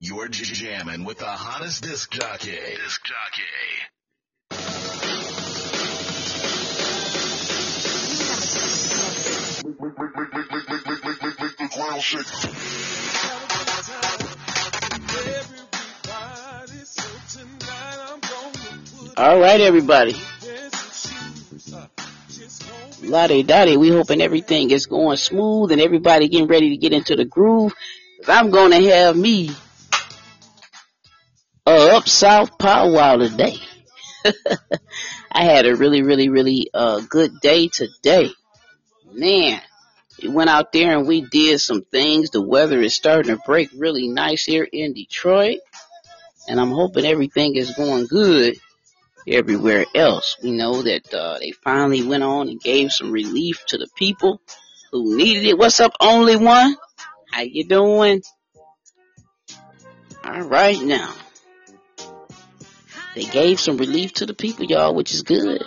You're jamming with the hottest disc jockey. Disc jockey. All right, everybody. Lottie Dottie, we hoping everything is going smooth and everybody getting ready to get into the groove. i I'm going to have me a up south powwow today. I had a really, really, really uh, good day today. Man, we went out there and we did some things. The weather is starting to break really nice here in Detroit. And I'm hoping everything is going good everywhere else. We know that uh, they finally went on and gave some relief to the people who needed it. What's up, only one? How you doing? All right now. They gave some relief to the people, y'all, which is good.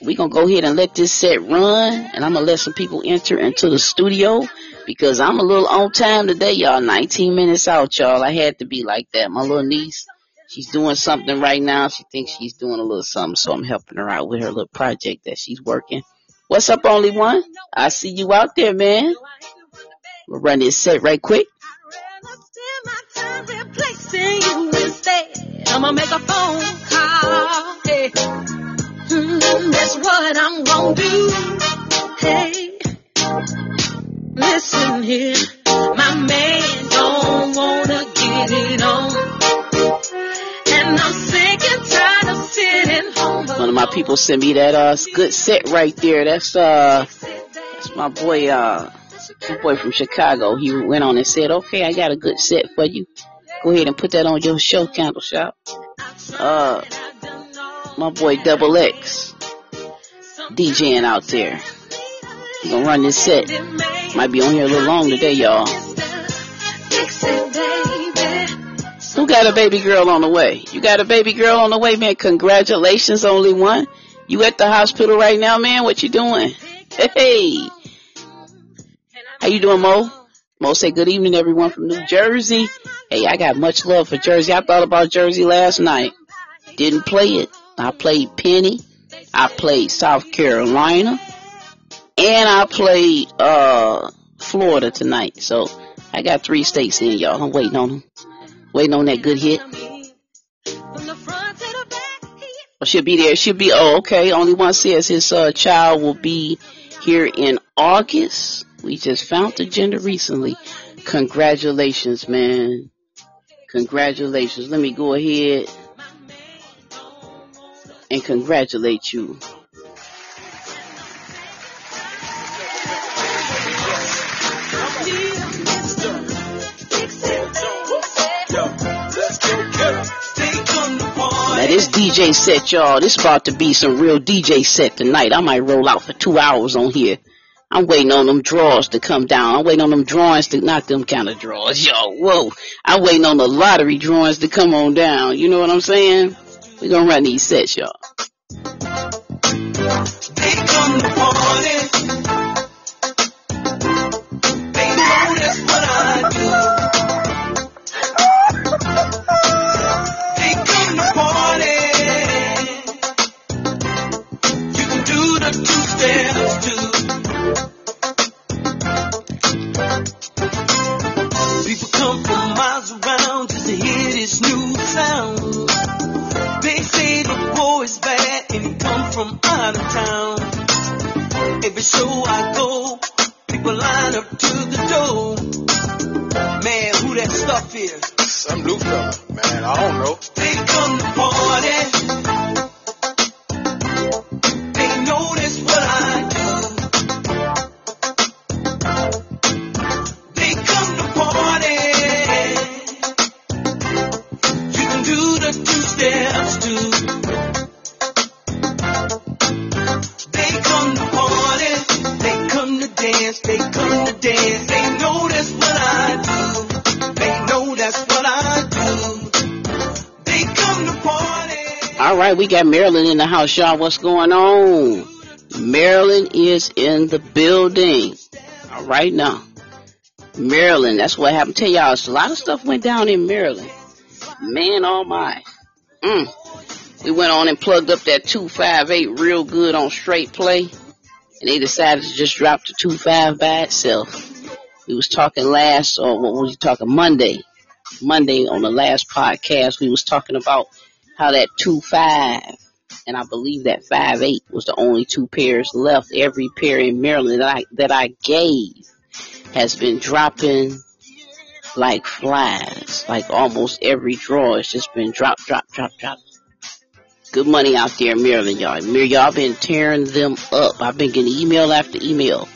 we going to go ahead and let this set run, and I'm going to let some people enter into the studio because I'm a little on time today, y'all. 19 minutes out, y'all. I had to be like that. My little niece, she's doing something right now. She thinks she's doing a little something, so I'm helping her out with her little project that she's working. What's up, only one? I see you out there, man. We'll run this set right quick. I'ma make a phone call. Hey. Mm, that's what I'm gonna do. Hey, listen here, my man don't wanna get it on, and I'm sick and tired of sitting home. One of my people sent me that uh good set right there. That's uh, that's my boy uh, my boy from Chicago. He went on and said, "Okay, I got a good set for you." Go ahead and put that on your show, Candle Shop. Uh, my boy Double X, DJing out there. He gonna run this set. Might be on here a little long today, y'all. Who got a baby girl on the way? You got a baby girl on the way, man. Congratulations, only one. You at the hospital right now, man? What you doing? Hey. How you doing, Mo? Mo say good evening, everyone from New Jersey. Hey, I got much love for Jersey. I thought about Jersey last night. Didn't play it. I played Penny. I played South Carolina. And I played, uh, Florida tonight. So I got three states in, y'all. I'm waiting on them. Waiting on that good hit. Oh, she'll be there. She'll be, oh, okay. Only one says his, uh, child will be here in August. We just found the gender recently. Congratulations, man. Congratulations. Let me go ahead and congratulate you. Now this DJ set, y'all, this about to be some real DJ set tonight. I might roll out for two hours on here. I'm waiting on them drawers to come down. I'm waiting on them drawings to not them kind of drawers, yo. Whoa. I'm waiting on the lottery drawings to come on down. You know what I'm saying? We're gonna run these sets, y'all. We got Marilyn in the house, y'all. What's going on? Marilyn is in the building. Right now. Maryland. That's what happened. Tell y'all, a lot of stuff went down in Maryland. Man, oh my. Mm. We went on and plugged up that 258 real good on straight play. And they decided to just drop the 25 by itself. We was talking last, or what was you talking, Monday. Monday on the last podcast, we was talking about how that two five and I believe that five eight was the only two pairs left. Every pair in Maryland that I, that I gave has been dropping like flies. Like almost every draw has just been drop, drop, drop, drop. Good money out there in Maryland, y'all. Y'all been tearing them up. I've been getting email after email.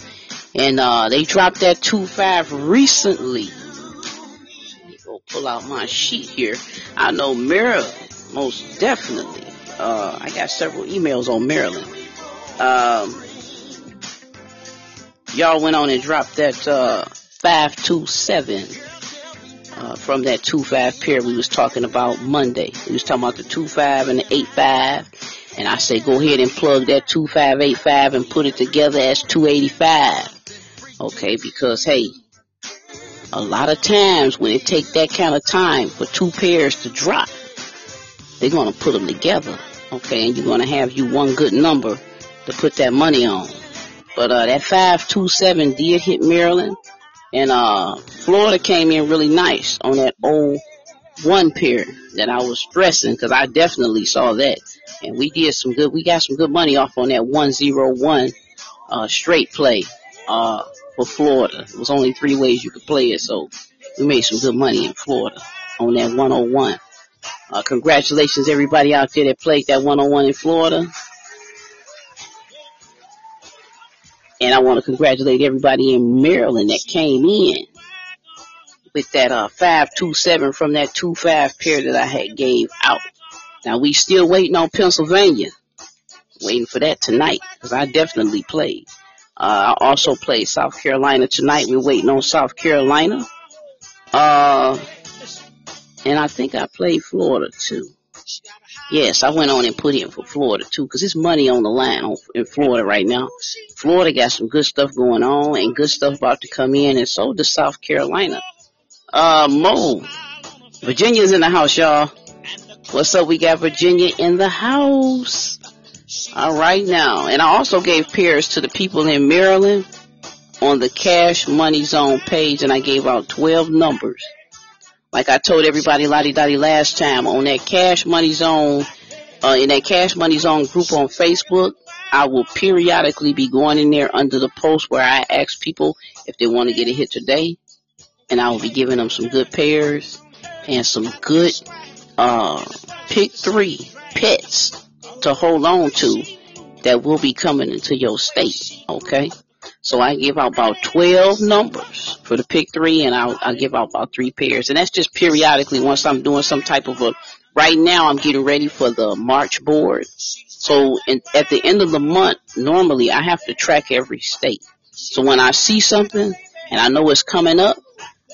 And, uh, they dropped that 2-5 recently. Let me go pull out my sheet here. I know Maryland, most definitely. Uh, I got several emails on Maryland. Um, y'all went on and dropped that, uh, 527 uh, from that 2-5 pair we was talking about Monday. We was talking about the 2-5 and the 8-5. And I say go ahead and plug that 2585 and put it together as 285. Okay, because hey, a lot of times when it take that kind of time for two pairs to drop, they're gonna put them together. Okay, and you're gonna have you one good number to put that money on. But uh, that 527 did hit Maryland. And uh, Florida came in really nice on that old one pair that I was stressing because I definitely saw that. And we did some good, we got some good money off on that 101 uh, straight play uh, for Florida. It was only three ways you could play it, so we made some good money in Florida on that 101. Uh, congratulations everybody out there that played that 101 in Florida. And I want to congratulate everybody in Maryland that came in with that uh 527 from that 25 pair that I had gave out. Now we still waiting on Pennsylvania. Waiting for that tonight because I definitely played. Uh, I also played South Carolina tonight. We're waiting on South Carolina. Uh, and I think I played Florida too. Yes, I went on and put in for Florida too, cause it's money on the line in Florida right now. Florida got some good stuff going on and good stuff about to come in, and so does South Carolina. Uh, Mo, Virginia's in the house, y'all. What's up? We got Virginia in the house. All right now, and I also gave pairs to the people in Maryland on the Cash Money Zone page, and I gave out 12 numbers like I told everybody lottie dottie last time on that cash money zone, uh, in that cash money zone group on Facebook, I will periodically be going in there under the post where I ask people if they want to get a hit today. And I will be giving them some good pairs and some good, uh, pick three pets to hold on to that will be coming into your state. Okay. So I give out about 12 numbers for the pick three and I'll, I'll give out about three pairs. And that's just periodically once I'm doing some type of a, right now I'm getting ready for the March board. So in, at the end of the month, normally I have to track every state. So when I see something and I know it's coming up,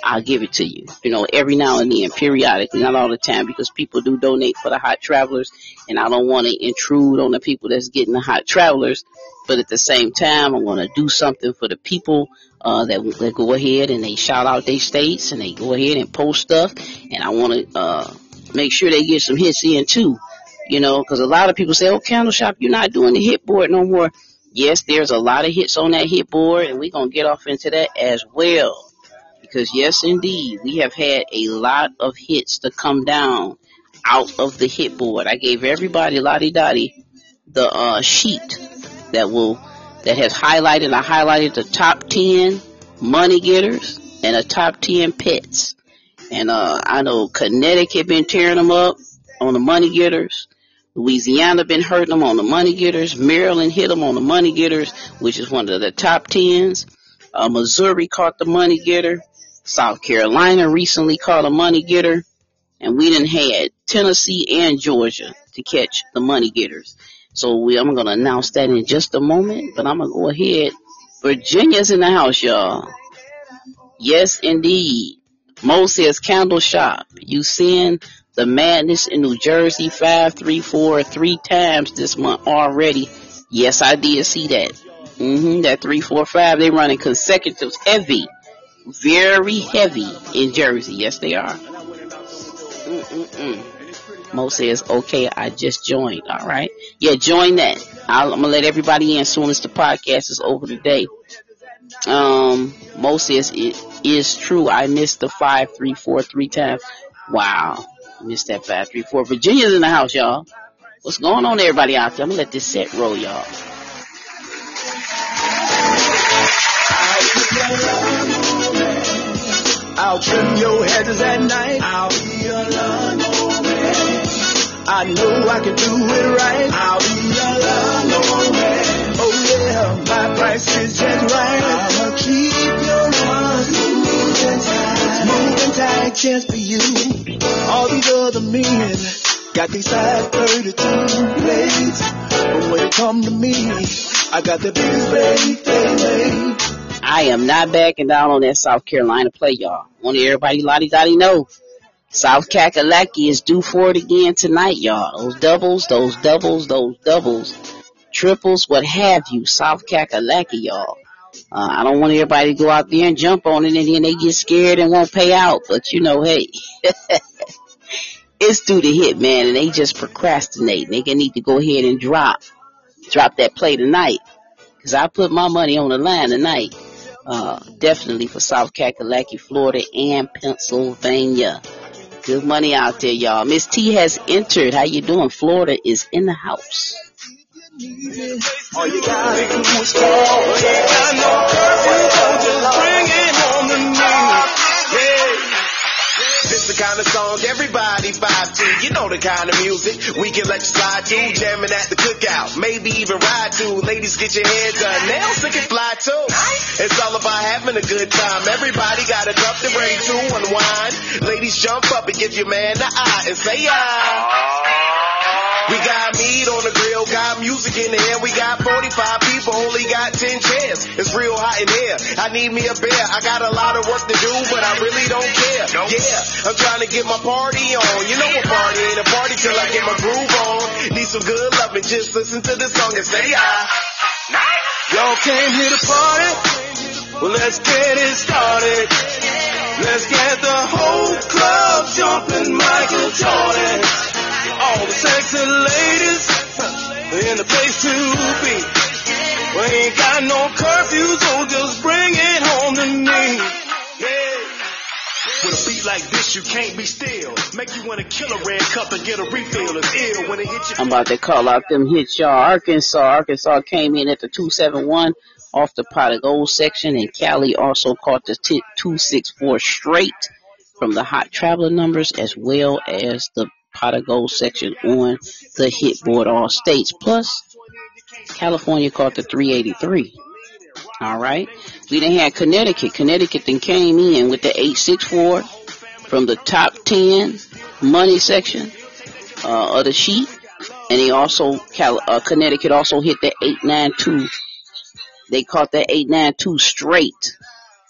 I'll give it to you. You know, every now and then, periodically, not all the time, because people do donate for the hot travelers, and I don't want to intrude on the people that's getting the hot travelers. But at the same time, I want to do something for the people uh, that, that go ahead and they shout out their states and they go ahead and post stuff, and I want to uh, make sure they get some hits in too. You know, because a lot of people say, "Oh, Candle Shop, you're not doing the hit board no more." Yes, there's a lot of hits on that hit board, and we're gonna get off into that as well because yes, indeed, we have had a lot of hits to come down out of the hit board. I gave everybody lottie dottie the uh, sheet that will that has highlighted. I highlighted the top ten money getters and the top ten pets. And uh, I know Connecticut been tearing them up on the money getters. Louisiana been hurting them on the money getters. Maryland hit them on the money getters, which is one of the top tens. Uh, Missouri caught the money getter. South Carolina recently caught a money getter, and we didn't had Tennessee and Georgia to catch the money getters. So we, I'm gonna announce that in just a moment, but I'm gonna go ahead. Virginia's in the house, y'all. Yes, indeed. Mo says candle shop. You seeing the madness in New Jersey five, three, four, three times this month already. Yes, I did see that. Mm-hmm. That three, four, five, they running consecutives heavy very heavy in Jersey. Yes, they are. Mm-mm-mm. Mo says, okay, I just joined. All right. Yeah, join that. i am going to let everybody in as soon as the podcast is over today. Um, Mo says, it is true. I missed the five, three, four, three times. Wow. Missed that five, three, four. Virginia's in the house, y'all. What's going on, everybody out there? I'm going to let this set roll, y'all. I'll trim your hedges at night. I'll be a lawnmower. I know I can do it right. I'll be a lawnmower. Oh yeah, my price is just right. I'ma keep your arms moving tight. Moving tight just for you. All these other men got these size 32 blades. But when it come to me, I got the biggest blade they made. I am not backing down on that South Carolina play, y'all. Want everybody lottie dotty know. South Kakalaki is due for it again tonight, y'all. Those doubles, those doubles, those doubles, triples, what have you. South Kakalaki, y'all. Uh, I don't want everybody to go out there and jump on it and then they get scared and won't pay out. But you know, hey, it's due to hit, man, and they just procrastinate. They need to go ahead and drop, drop that play tonight. Cause I put my money on the line tonight. Uh, definitely for South Kakalaki, Florida, and Pennsylvania. Good money out there, y'all. Miss T has entered. How you doing? Florida is in the house. This the kind of song everybody vibe to. You know the kind of music we can let you slide to. Jamming at the cookout, maybe even ride to. Ladies, get your hair done. Nails they can fly too. It's all about having a good time. Everybody got a cup to bring to unwind. Ladies, jump up and give your man the eye and say ah. We got meat on the grill, got music in the air. We got 45 people, only got 10 chairs. It's real hot in here. I need me a bear. I got a lot of work to do, but I really don't care. Nope. Yeah, I'm trying to get my party on. You know a party ain't a party till I get my groove on. Need some good loving, just listen to this song and say ah. Y'all came here to party. Well, let's get it started. Let's get the whole club jumping, Michael Jordan. All the sexy ladies in the place to be. We ain't got no curfew, so just bring it home to me. Yeah. With a beat like this, you can't be still. Make you want to kill a red cup and get a refill. It's ill when it hits you. I'm about to call out them hits, y'all. Arkansas, Arkansas came in at the 271 off the pot of gold section, and Cali also caught the t- 264 straight from the hot traveler numbers as well as the pot of gold section on the hit board all states. Plus, California caught the 383. All right. We then had Connecticut. Connecticut then came in with the 864 from the top 10 money section uh, of the sheet. And he also, uh, Connecticut also hit the 892. They caught that 892 straight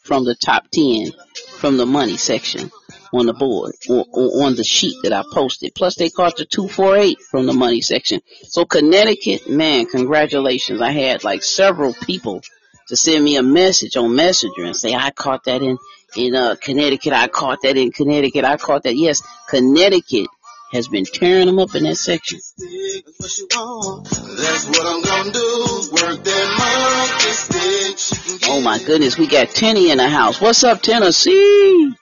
from the top 10 from the money section on the board or, or, on the sheet that I posted. Plus they caught the 248 from the money section. So Connecticut, man, congratulations. I had like several people to send me a message on Messenger and say, I caught that in, in, uh, Connecticut. I caught that in Connecticut. I caught that. Yes, Connecticut has been tearing them up in that section. Oh my goodness, we got Tenny in the house. What's up, Tennessee?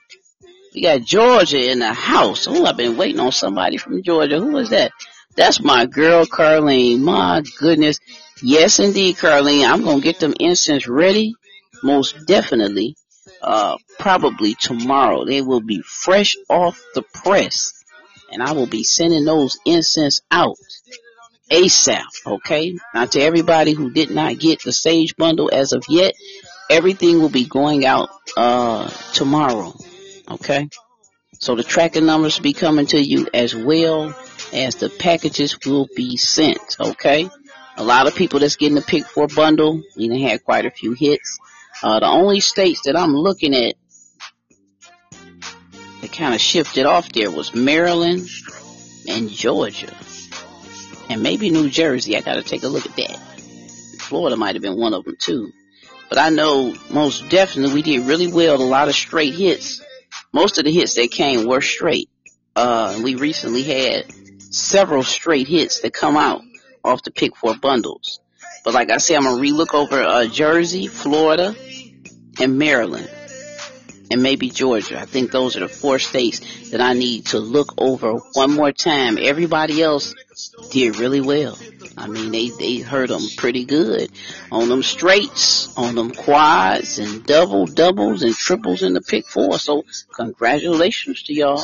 We got Georgia in the house. Oh, I've been waiting on somebody from Georgia. Who is that? That's my girl, Carlene. My goodness. Yes, indeed, Carlene. I'm going to get them incense ready. Most definitely. Uh, probably tomorrow. They will be fresh off the press. And I will be sending those incense out ASAP. Okay. Now to everybody who did not get the Sage bundle as of yet, everything will be going out, uh, tomorrow. Okay? So the tracking numbers be coming to you as well as the packages will be sent. Okay? A lot of people that's getting the pick four bundle, you know, had quite a few hits. Uh, the only states that I'm looking at that kind of shifted off there was Maryland and Georgia. And maybe New Jersey. I gotta take a look at that. Florida might have been one of them too. But I know most definitely we did really well. A lot of straight hits. Most of the hits that came were straight. Uh, we recently had several straight hits that come out off the pick four bundles. But like I said, I'm gonna relook over uh, Jersey, Florida, and Maryland, and maybe Georgia. I think those are the four states that I need to look over one more time. Everybody else did really well. I mean, they, they heard them pretty good on them straights, on them quads and double doubles and triples in the pick four. So congratulations to y'all.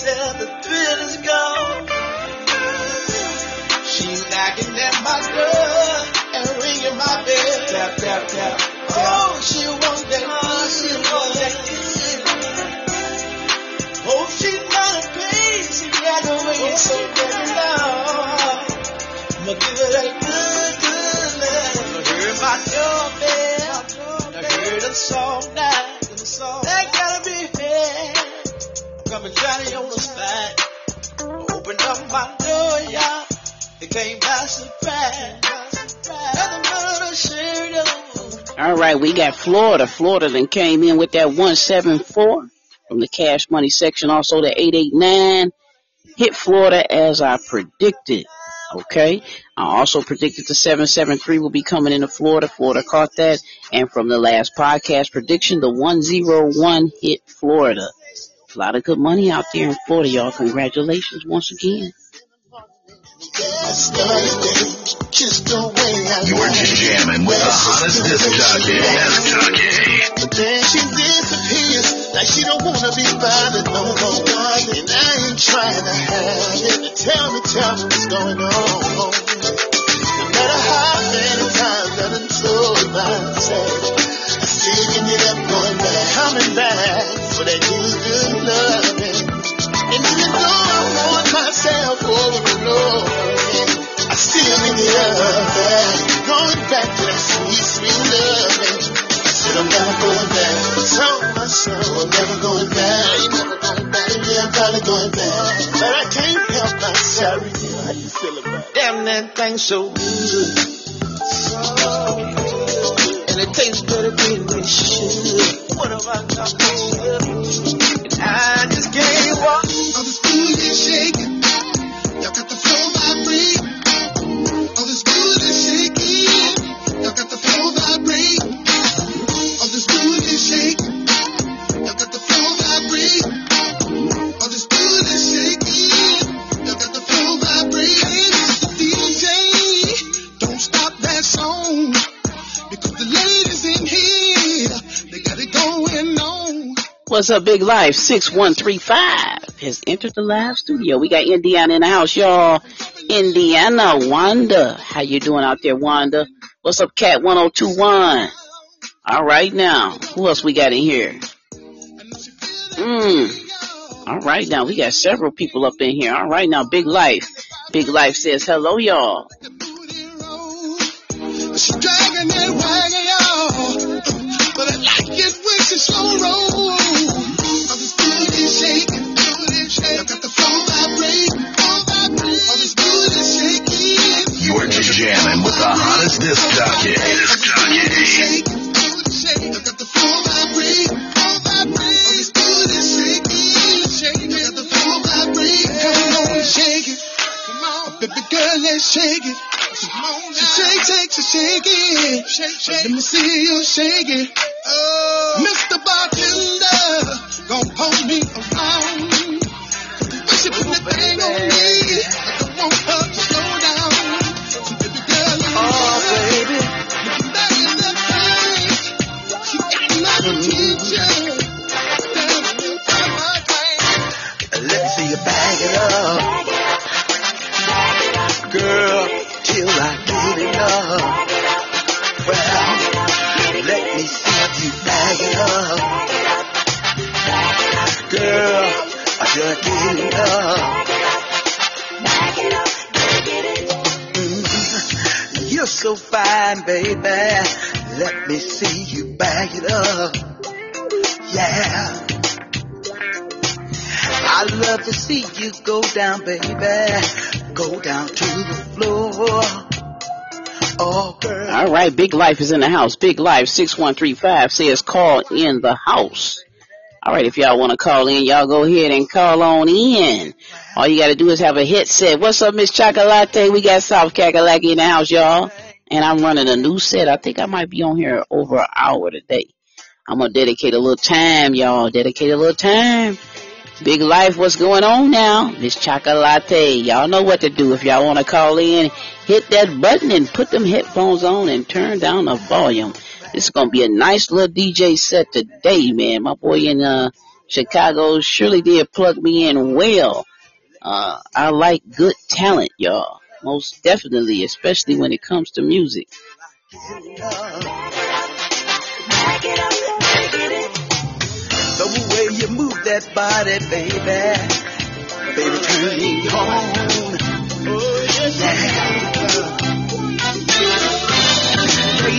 till the thrill is gone. She's knocking at my door and ringing my bell. Tap, tap, tap. Oh, she wants that love, she wants that kiss. Oh, she's got a pain, she got the way it's so damn long. I'ma give her that good, good love. I heard my doorbell, I heard a song now. All right, we got Florida. Florida then came in with that 174 from the cash money section. Also the 889 hit Florida as I predicted. Okay. I also predicted the 773 will be coming into Florida. Florida caught that. And from the last podcast prediction, the 101 hit Florida. A lot of good money out there in Florida, y'all. Congratulations once again. You're jamming with the hottest disc jockey. Disc jockey. But then she disappears like she don't wanna be bothered no more. And I ain't trying to have it. Tell me, tell me what's going on. No matter how many times I done told myself, I still can get up going back, coming back for that good, good loving. And even though I want myself over and over I still in the other. Going back to that sweet, sweet loving. I said I'm never going back. Tell my soul I'm never going back. Maybe I'm probably going back. But I can't help myself. How you feel about it? Damn, that thing so good. And it tastes better than it should. What have I done? And I just can't walk. Oh, this booty shaking. Y'all got the flow vibrate. All this booty shaking. Y'all got the flow vibrate. All this booty shaking. Y'all got the flow vibrate. All this booty shaking. Y'all got the flow vibrate. DJ, don't stop that song. What's up, Big Life? 6135 has entered the live studio. We got Indiana in the house, y'all. Indiana, Wanda. How you doing out there, Wanda? What's up, Cat 1021? All right now. Who else we got in here? Mmm. All right now. We got several people up in here. All right now. Big Life. Big Life says hello, y'all. Dragging that wagon, y'all. But I like it when slow roll. All this booty shaking, booty shaking. Got the phone vibrate, phone vibrate. All this booty shaking. You're jamming with the hottest disc jockey. Disc jockey. Shaking, booty shaking. Oh, Mr. Bartender, gon' pull me around. She put oh, the thing on me. I don't want her to slow down. So baby girl, you oh, baby. Looking back in the page, she got another mm-hmm. teacher. Let's see you bag it up, bag it up. Bag it up. girl, till I get enough. Just get enough. Mm, You're so fine, baby. Let me see you bag it up. Yeah. I love to see you go down, baby. Go down to the floor. Oh, girl. All right, Big Life is in the house. Big Life 6135 says call in the house. All right, if y'all want to call in, y'all go ahead and call on in. All you got to do is have a headset. What's up, Miss Chocolate? We got South Kakalaki in the house, y'all. And I'm running a new set. I think I might be on here over an hour today. I'm going to dedicate a little time, y'all. Dedicate a little time. Big Life, what's going on now? Miss Chocolate. Y'all know what to do. If y'all want to call in, hit that button and put them headphones on and turn down the volume. This is gonna be a nice little DJ set today, man. My boy in uh Chicago surely did plug me in well. Uh I like good talent, y'all. Most definitely, especially when it comes to music. The way you move that body, baby. Baby, turn me on. Oh,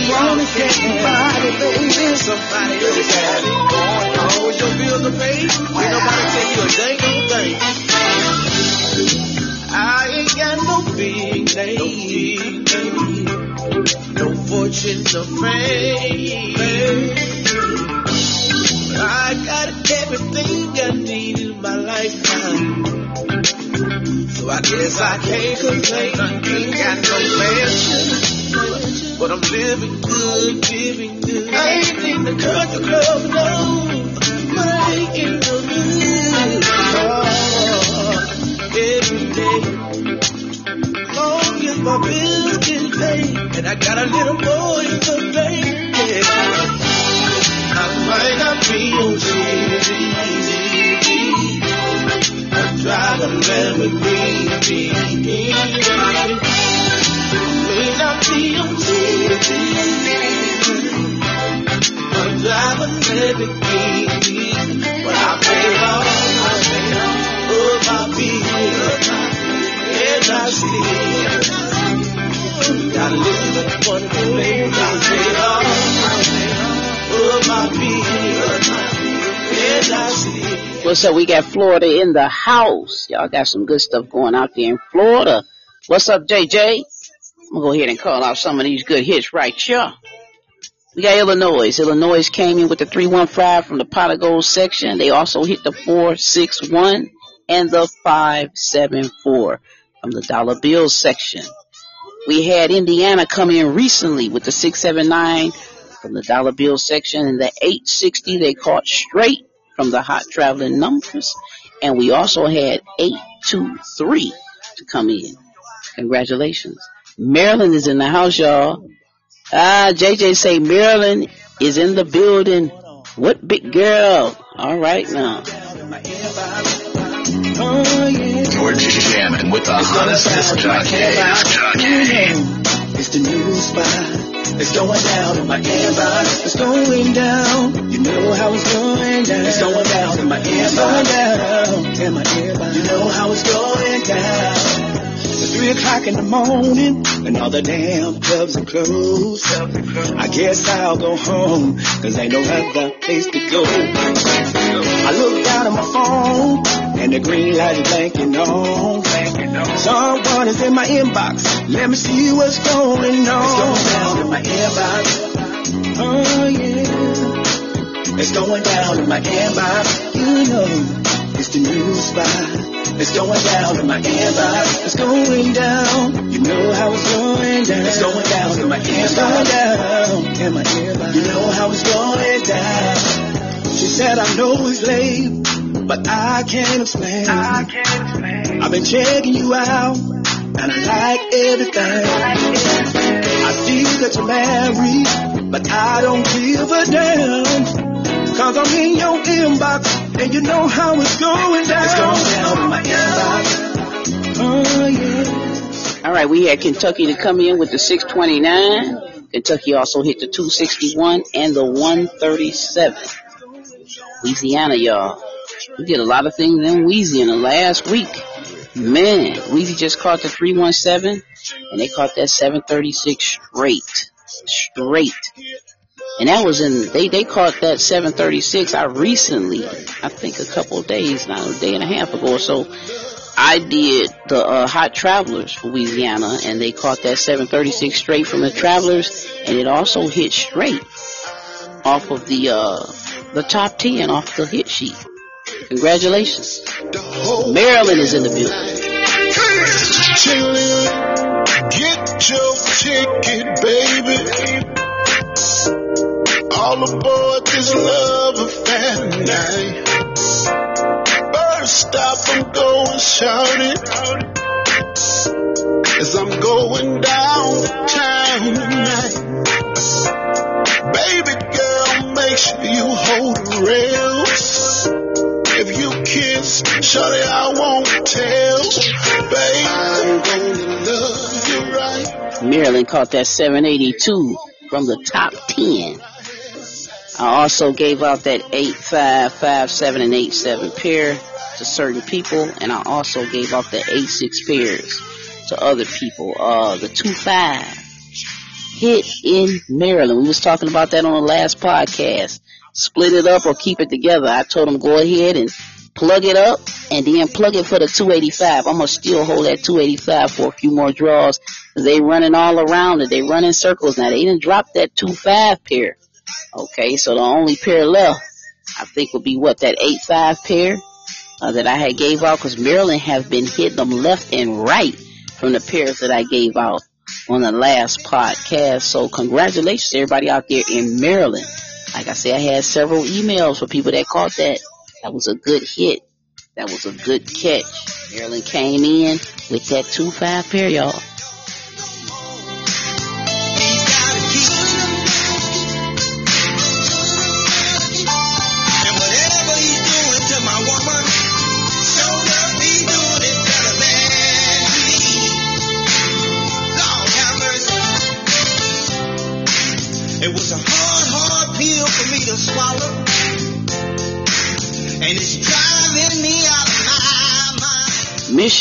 Your baby. Somebody going on. Your bills are paid. Ain't nobody tell you a dang thing. I ain't got no big name. No fortune, no fame. I got everything I need in my lifetime. So I guess I can't complain. Ain't got no mansion, but I'm living good, living good. I ain't in the country club, no, but I ain't in the mood. Oh, every day, long as my bills get paid, and I got a little in the bank. Yeah. I might not be on TV. I drive a Lamborghini. May bills. What's up? We got Florida in the house. Y'all got some good stuff going out there in Florida. What's up, JJ? I'm gonna go ahead and call out some of these good hits right here. We got Illinois. Illinois came in with the 315 from the pot of gold section. They also hit the 461 and the 574 from the dollar bill section. We had Indiana come in recently with the 679 from the dollar bill section and the 860 they caught straight from the hot traveling numbers. And we also had 823 to come in. Congratulations. Maryland is in the house, y'all. Ah, JJ say Maryland is in the building. What big girl? All right now. You're jamming with the hottest disc jockey. Disc jockey. It's the new spot. It's going down in my inbox. It's going down. You know how it's going down. It's going down in my inbox. It's going down in my inbox. You know how it's going down. It's three o'clock in the morning and all the damn clubs are closed. I guess I'll go home cause ain't no other place to go. I look down at my phone and the green light is blinking on. Someone is in my inbox. Let me see what's going on. It's going down in my inbox. Oh yeah. It's going down in my inbox. You know, it's the new spot. It's going down in my inbox. It's going down. You know how it's going down. It's going down in my inbox. It's going down in my inbox. You know how it's going down. She said, I know it's late, but I can't explain. I can't explain. I've been checking you out, and I like everything. I see that you're married, but I don't give a damn. Cause I'm in your inbox, and you know how it's going down. It's going down my inbox. Oh, yeah. All All right, we had Kentucky to come in with the 629. Kentucky also hit the 261 and the 137. Louisiana, y'all. We did a lot of things in Louisiana last week. Man, Weezy just caught the 317 and they caught that 736 straight. Straight. And that was in, they, they caught that 736 I recently, I think a couple days now, a day and a half ago or so. I did the uh, Hot Travelers Louisiana and they caught that 736 straight from the Travelers and it also hit straight off of the, uh, the top 10 off the hit sheet. Congratulations. Maryland is in the building. Get your ticket, baby. All aboard this love affair. First stop, I'm going shouting. As I'm going downtown tonight. Baby girl, make sure you hold the rails. If you kiss, shorty, I won't tell. Baby, I'm gonna love you right. Maryland caught that 782 from the top 10. I also gave out that 8, 5, 5, 7, and 87 pair to certain people, and I also gave out the 86 pairs to other people. Uh, the 2, 5 hit in Maryland. We was talking about that on the last podcast. Split it up or keep it together. I told them go ahead and plug it up and then plug it for the 285. I'm gonna still hold that 285 for a few more draws. They running all around it. They running circles now. They didn't drop that 2-5 pair. Okay, so the only pair left, I think, would be what that 85 pair uh, that I had gave out because Maryland have been hitting them left and right from the pairs that I gave out on the last podcast. So congratulations to everybody out there in Maryland. Like I said, I had several emails for people that caught that. That was a good hit. That was a good catch. Maryland came in with that two five pair, y'all.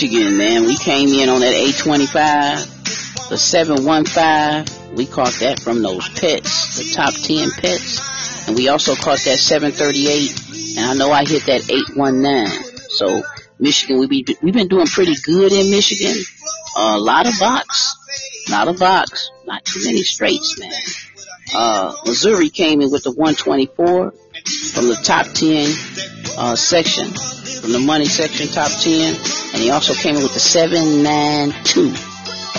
Michigan, man, we came in on that 825, the 715. We caught that from those pits, the top 10 pits. And we also caught that 738. And I know I hit that 819. So Michigan, we be, we've been doing pretty good in Michigan. Uh, a lot of box, not a box, not too many straights, man. Uh, Missouri came in with the 124 from the top 10 uh, section, from the money section, top 10, and he also came in with the 792.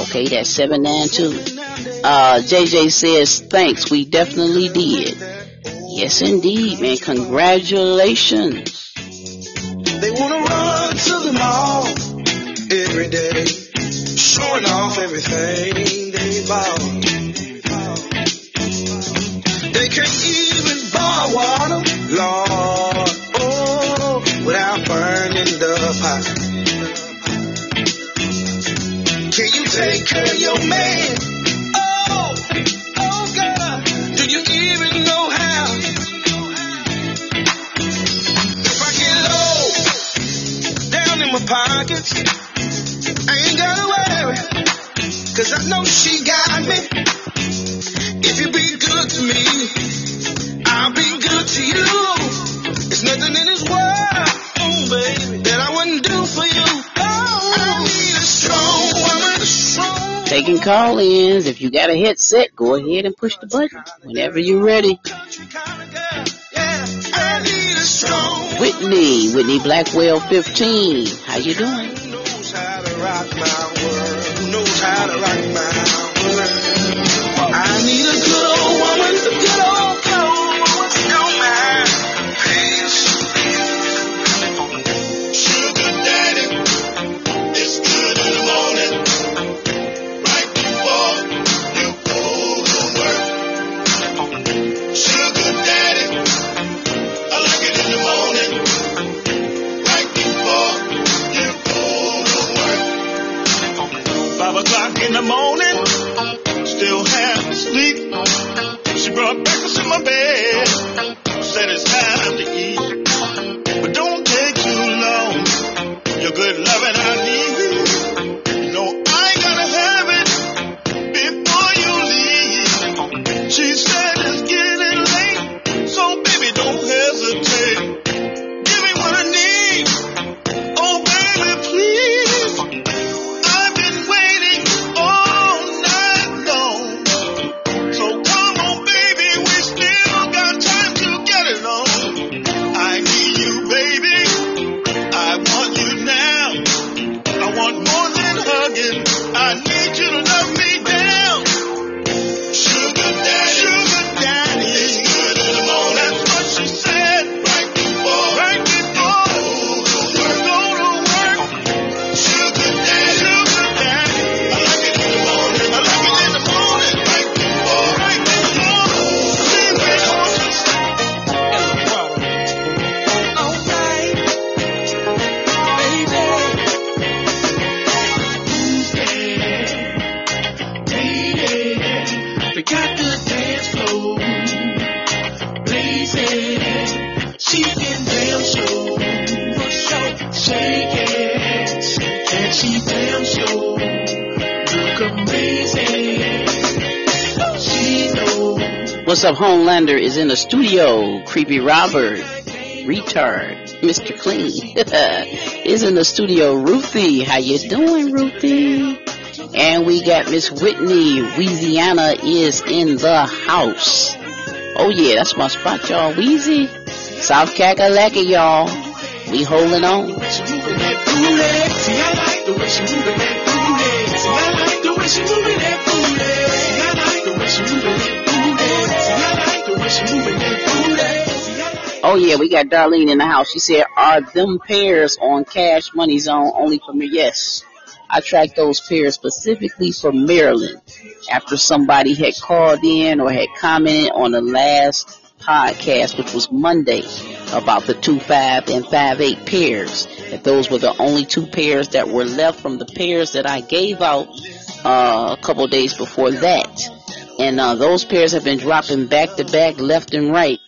Okay, that's 792. Uh, JJ says, thanks, we definitely did. Yes, indeed, man. Congratulations. They wanna run to the mall every day, showing off everything they bought. Boil water, Lord, oh, without burning the pot. Can you take care of your man? Oh, oh do you even know how? If I get low down in my pockets, I ain't gotta cause I know she got me. If you be good to me, I'll be good to you. There's nothing in this world, oh baby, that I wouldn't do for you. Oh, I need a strong woman, a strong Taking call-ins. If you got a headset, go ahead and push the button whenever you're ready. country kind of girl. Yeah, I need a strong Whitney, Whitney Blackwell 15. How you doing? who knows how in the morning, still half asleep. She brought breakfast in my bed. What's Homelander is in the studio. Creepy Robert, retard, Mr. Clean is in the studio. Ruthie, how you doing, Ruthie? And we got Miss Whitney, Louisiana is in the house. Oh yeah, that's my spot, y'all. Wheezy, South Kakalaka, y'all. We holding on. Oh yeah, we got Darlene in the house. She said, "Are them pairs on Cash Money Zone only for me?" Yes, I tracked those pairs specifically for Maryland. After somebody had called in or had commented on the last podcast, which was Monday, about the two five and five eight pairs. That those were the only two pairs that were left from the pairs that I gave out uh, a couple days before that. And uh, those pairs have been dropping back to back, left and right.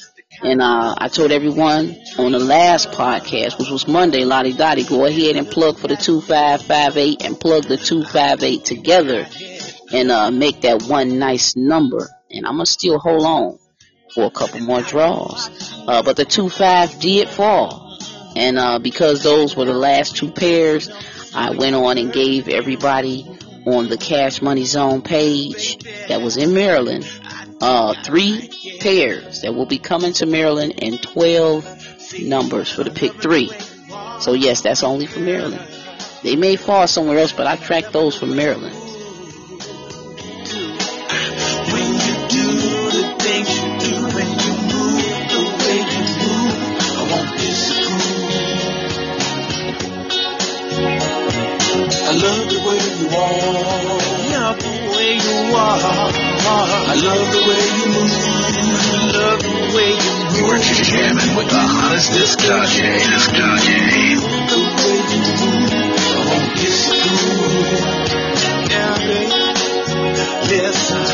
And uh, I told everyone on the last podcast, which was Monday, Lottie Dottie, go ahead and plug for the 2558 and plug the 258 together and uh, make that one nice number. And I'm going to still hold on for a couple more draws. Uh, but the 25 did fall. And uh, because those were the last two pairs, I went on and gave everybody on the Cash Money Zone page that was in Maryland uh, three pairs that will be coming to Maryland and 12 numbers for the pick three. So yes, that's only for Maryland. They may fall somewhere else, but I tracked those from Maryland. Love Love the way you are. I love the way you move. Love the way you move. You are jamming with the hottest disc jockey. Disc. The way you move, I won't disapprove. Yeah, baby. Listen.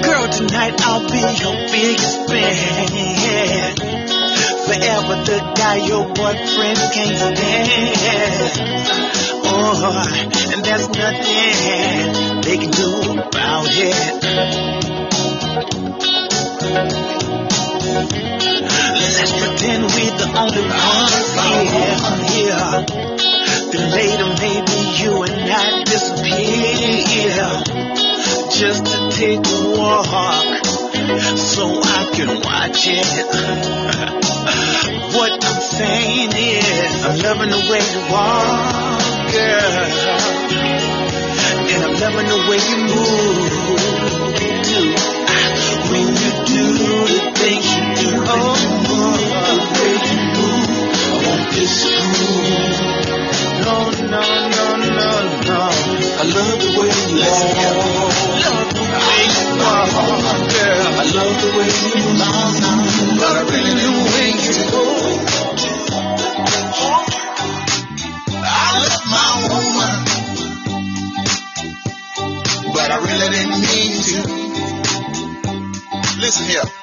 Girl, tonight I'll be your biggest fan. Forever the guy your boyfriend can't stand. Oh, and there's nothing they can do about it. Let's pretend we're the only ones here. here. Then later maybe you and I disappear just to take a walk so I can watch it. what I'm saying is, I'm loving the way you walk, girl, and I'm loving the way you move. When you do the things you do, oh, the way you move, I won't disapprove. No, no, no, no, no. I love the way you are. Love the way you. I love the way you lie now, but I really knew where to go. I left my woman, but I really didn't mean to. Listen here.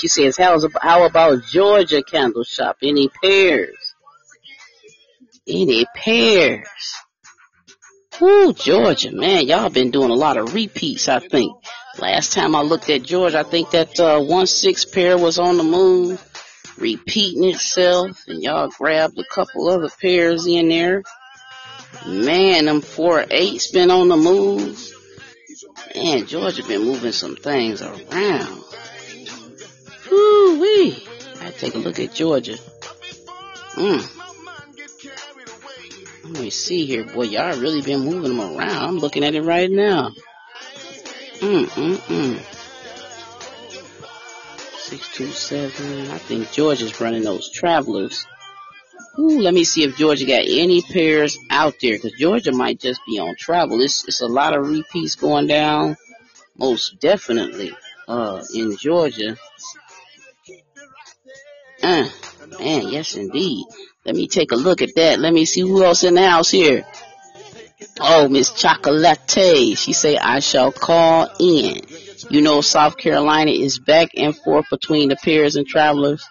She says, "How's how about Georgia Candle Shop? Any pairs? Any pairs? Ooh, Georgia, man, y'all been doing a lot of repeats. I think last time I looked at Georgia, I think that uh, one six pair was on the move, repeating itself, and y'all grabbed a couple other pairs in there. Man, them four eights been on the move. Man, Georgia been moving some things around. Woo wee. I take a look at Georgia. Mm. Let me see here. Boy, y'all really been moving them around. I'm looking at it right now. Mm mm mm. Six two seven. I think Georgia's running those travelers. Ooh, let me see if Georgia got any pairs out there, because Georgia might just be on travel. It's it's a lot of repeats going down, most definitely. Uh, in Georgia. Uh, man, yes indeed. Let me take a look at that. Let me see who else in the house here. Oh, Miss Chocolate. She say I shall call in. You know South Carolina is back and forth between the pairs and travelers.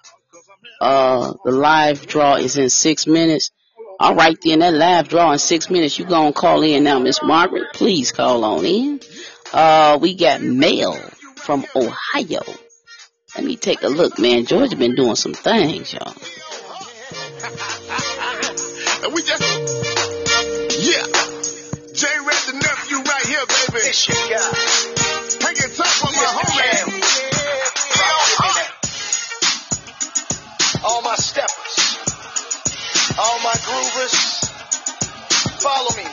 Uh, the live draw is in six minutes. All right then, that live draw in six minutes. You gonna call in now, Miss Margaret? Please call on in. Uh, we got mail from Ohio. Let me take a look, man. Georgia been doing some things, y'all. And we just, yeah. J Red the nephew right here, baby. This your guy. Take it tough on my homie. all my steppers, all my groovers, follow me.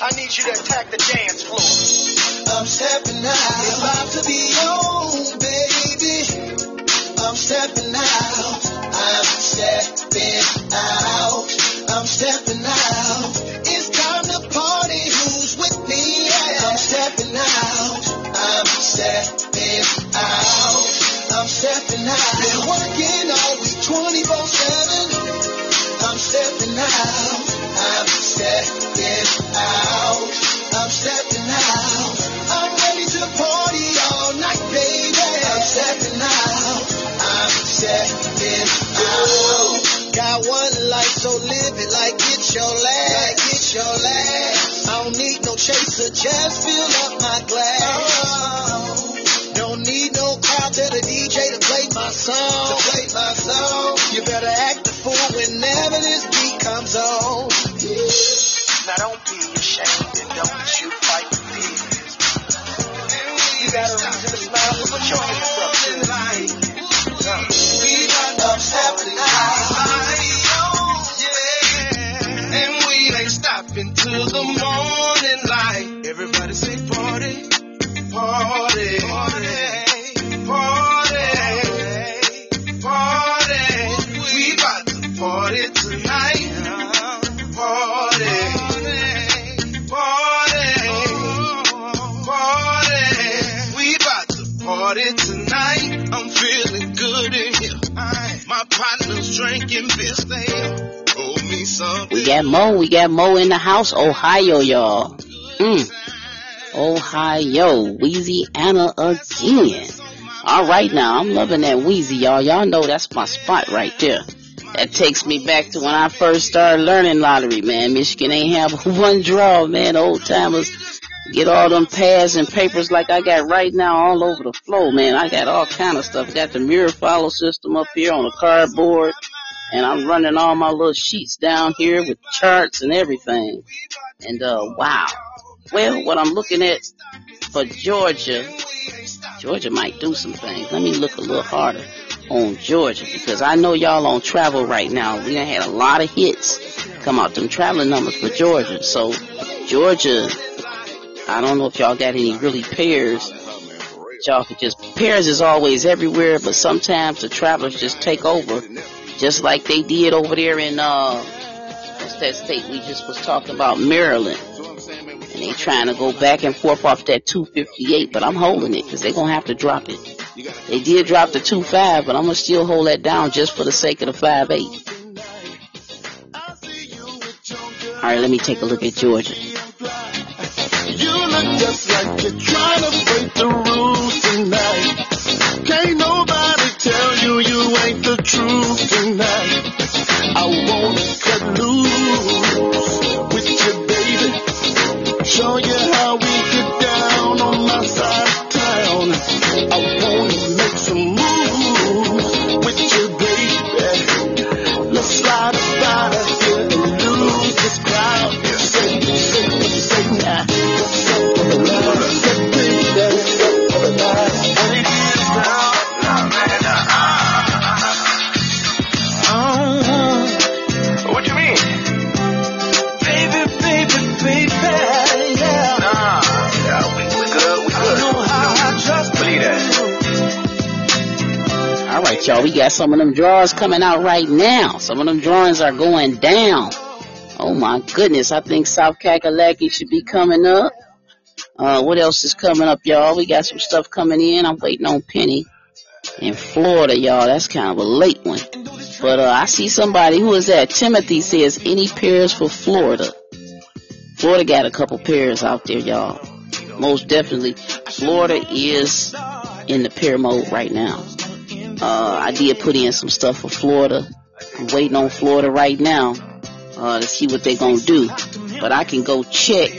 I need you to attack the dance floor. I'm stepping out. About to be on, baby. I'm stepping out. I'm stepping out. I'm stepping out. It's time to party. Who's with me? Yeah. I'm stepping out. I'm stepping out. I'm stepping out. Been working all week 24 7. I'm stepping out. I'm stepping life, so live it like it's your last. Like it's your last. I don't need no chaser, just fill up my glass. Oh, don't need no crowd to the DJ to play my song. To play my song. You better act the fool whenever this beat comes on. Now don't be ashamed and don't you fight the fears. You got a reason to smile, put your hands up drinking this. Told me something. We got Mo. We got Mo in the house. Ohio, y'all. Mm. Ohio, Louisiana again. All right now, I'm loving that Wheezy, y'all. Y'all know that's my spot right there. That takes me back to when I first started learning lottery, man. Michigan ain't have one draw, man. Old timers get all them pads and papers like I got right now all over the floor, man. I got all kind of stuff. Got the mirror follow system up here on the cardboard. And I'm running all my little sheets down here with charts and everything. And uh wow. Well, what I'm looking at for Georgia, Georgia might do some things. Let me look a little harder on Georgia because I know y'all on travel right now. We had a lot of hits come out them traveling numbers for Georgia. So Georgia, I don't know if y'all got any really pairs. Y'all could just pairs is always everywhere, but sometimes the travelers just take over, just like they did over there in uh, what's that state we just was talking about, Maryland. And they trying to go back and forth off that 258, but I'm holding it because they're gonna have to drop it. They did drop the 2-5, but I'm gonna still hold that down just for the sake of the 5-8. Alright, let me take a look at Georgia. Just like you're trying to break the rules tonight. Can't nobody tell you you ain't the truth tonight. I wanna cut loose with you, baby. Show you how we get down on my side of town. I y'all. We got some of them drawers coming out right now. Some of them drawings are going down. Oh my goodness. I think South Kakalaki should be coming up. Uh, what else is coming up, y'all? We got some stuff coming in. I'm waiting on Penny in Florida, y'all. That's kind of a late one. But, uh, I see somebody. Who is that? Timothy says, any pairs for Florida? Florida got a couple pairs out there, y'all. Most definitely. Florida is in the pair mode right now. Uh, I did put in some stuff for Florida. I'm waiting on Florida right now uh, to see what they're gonna do. But I can go check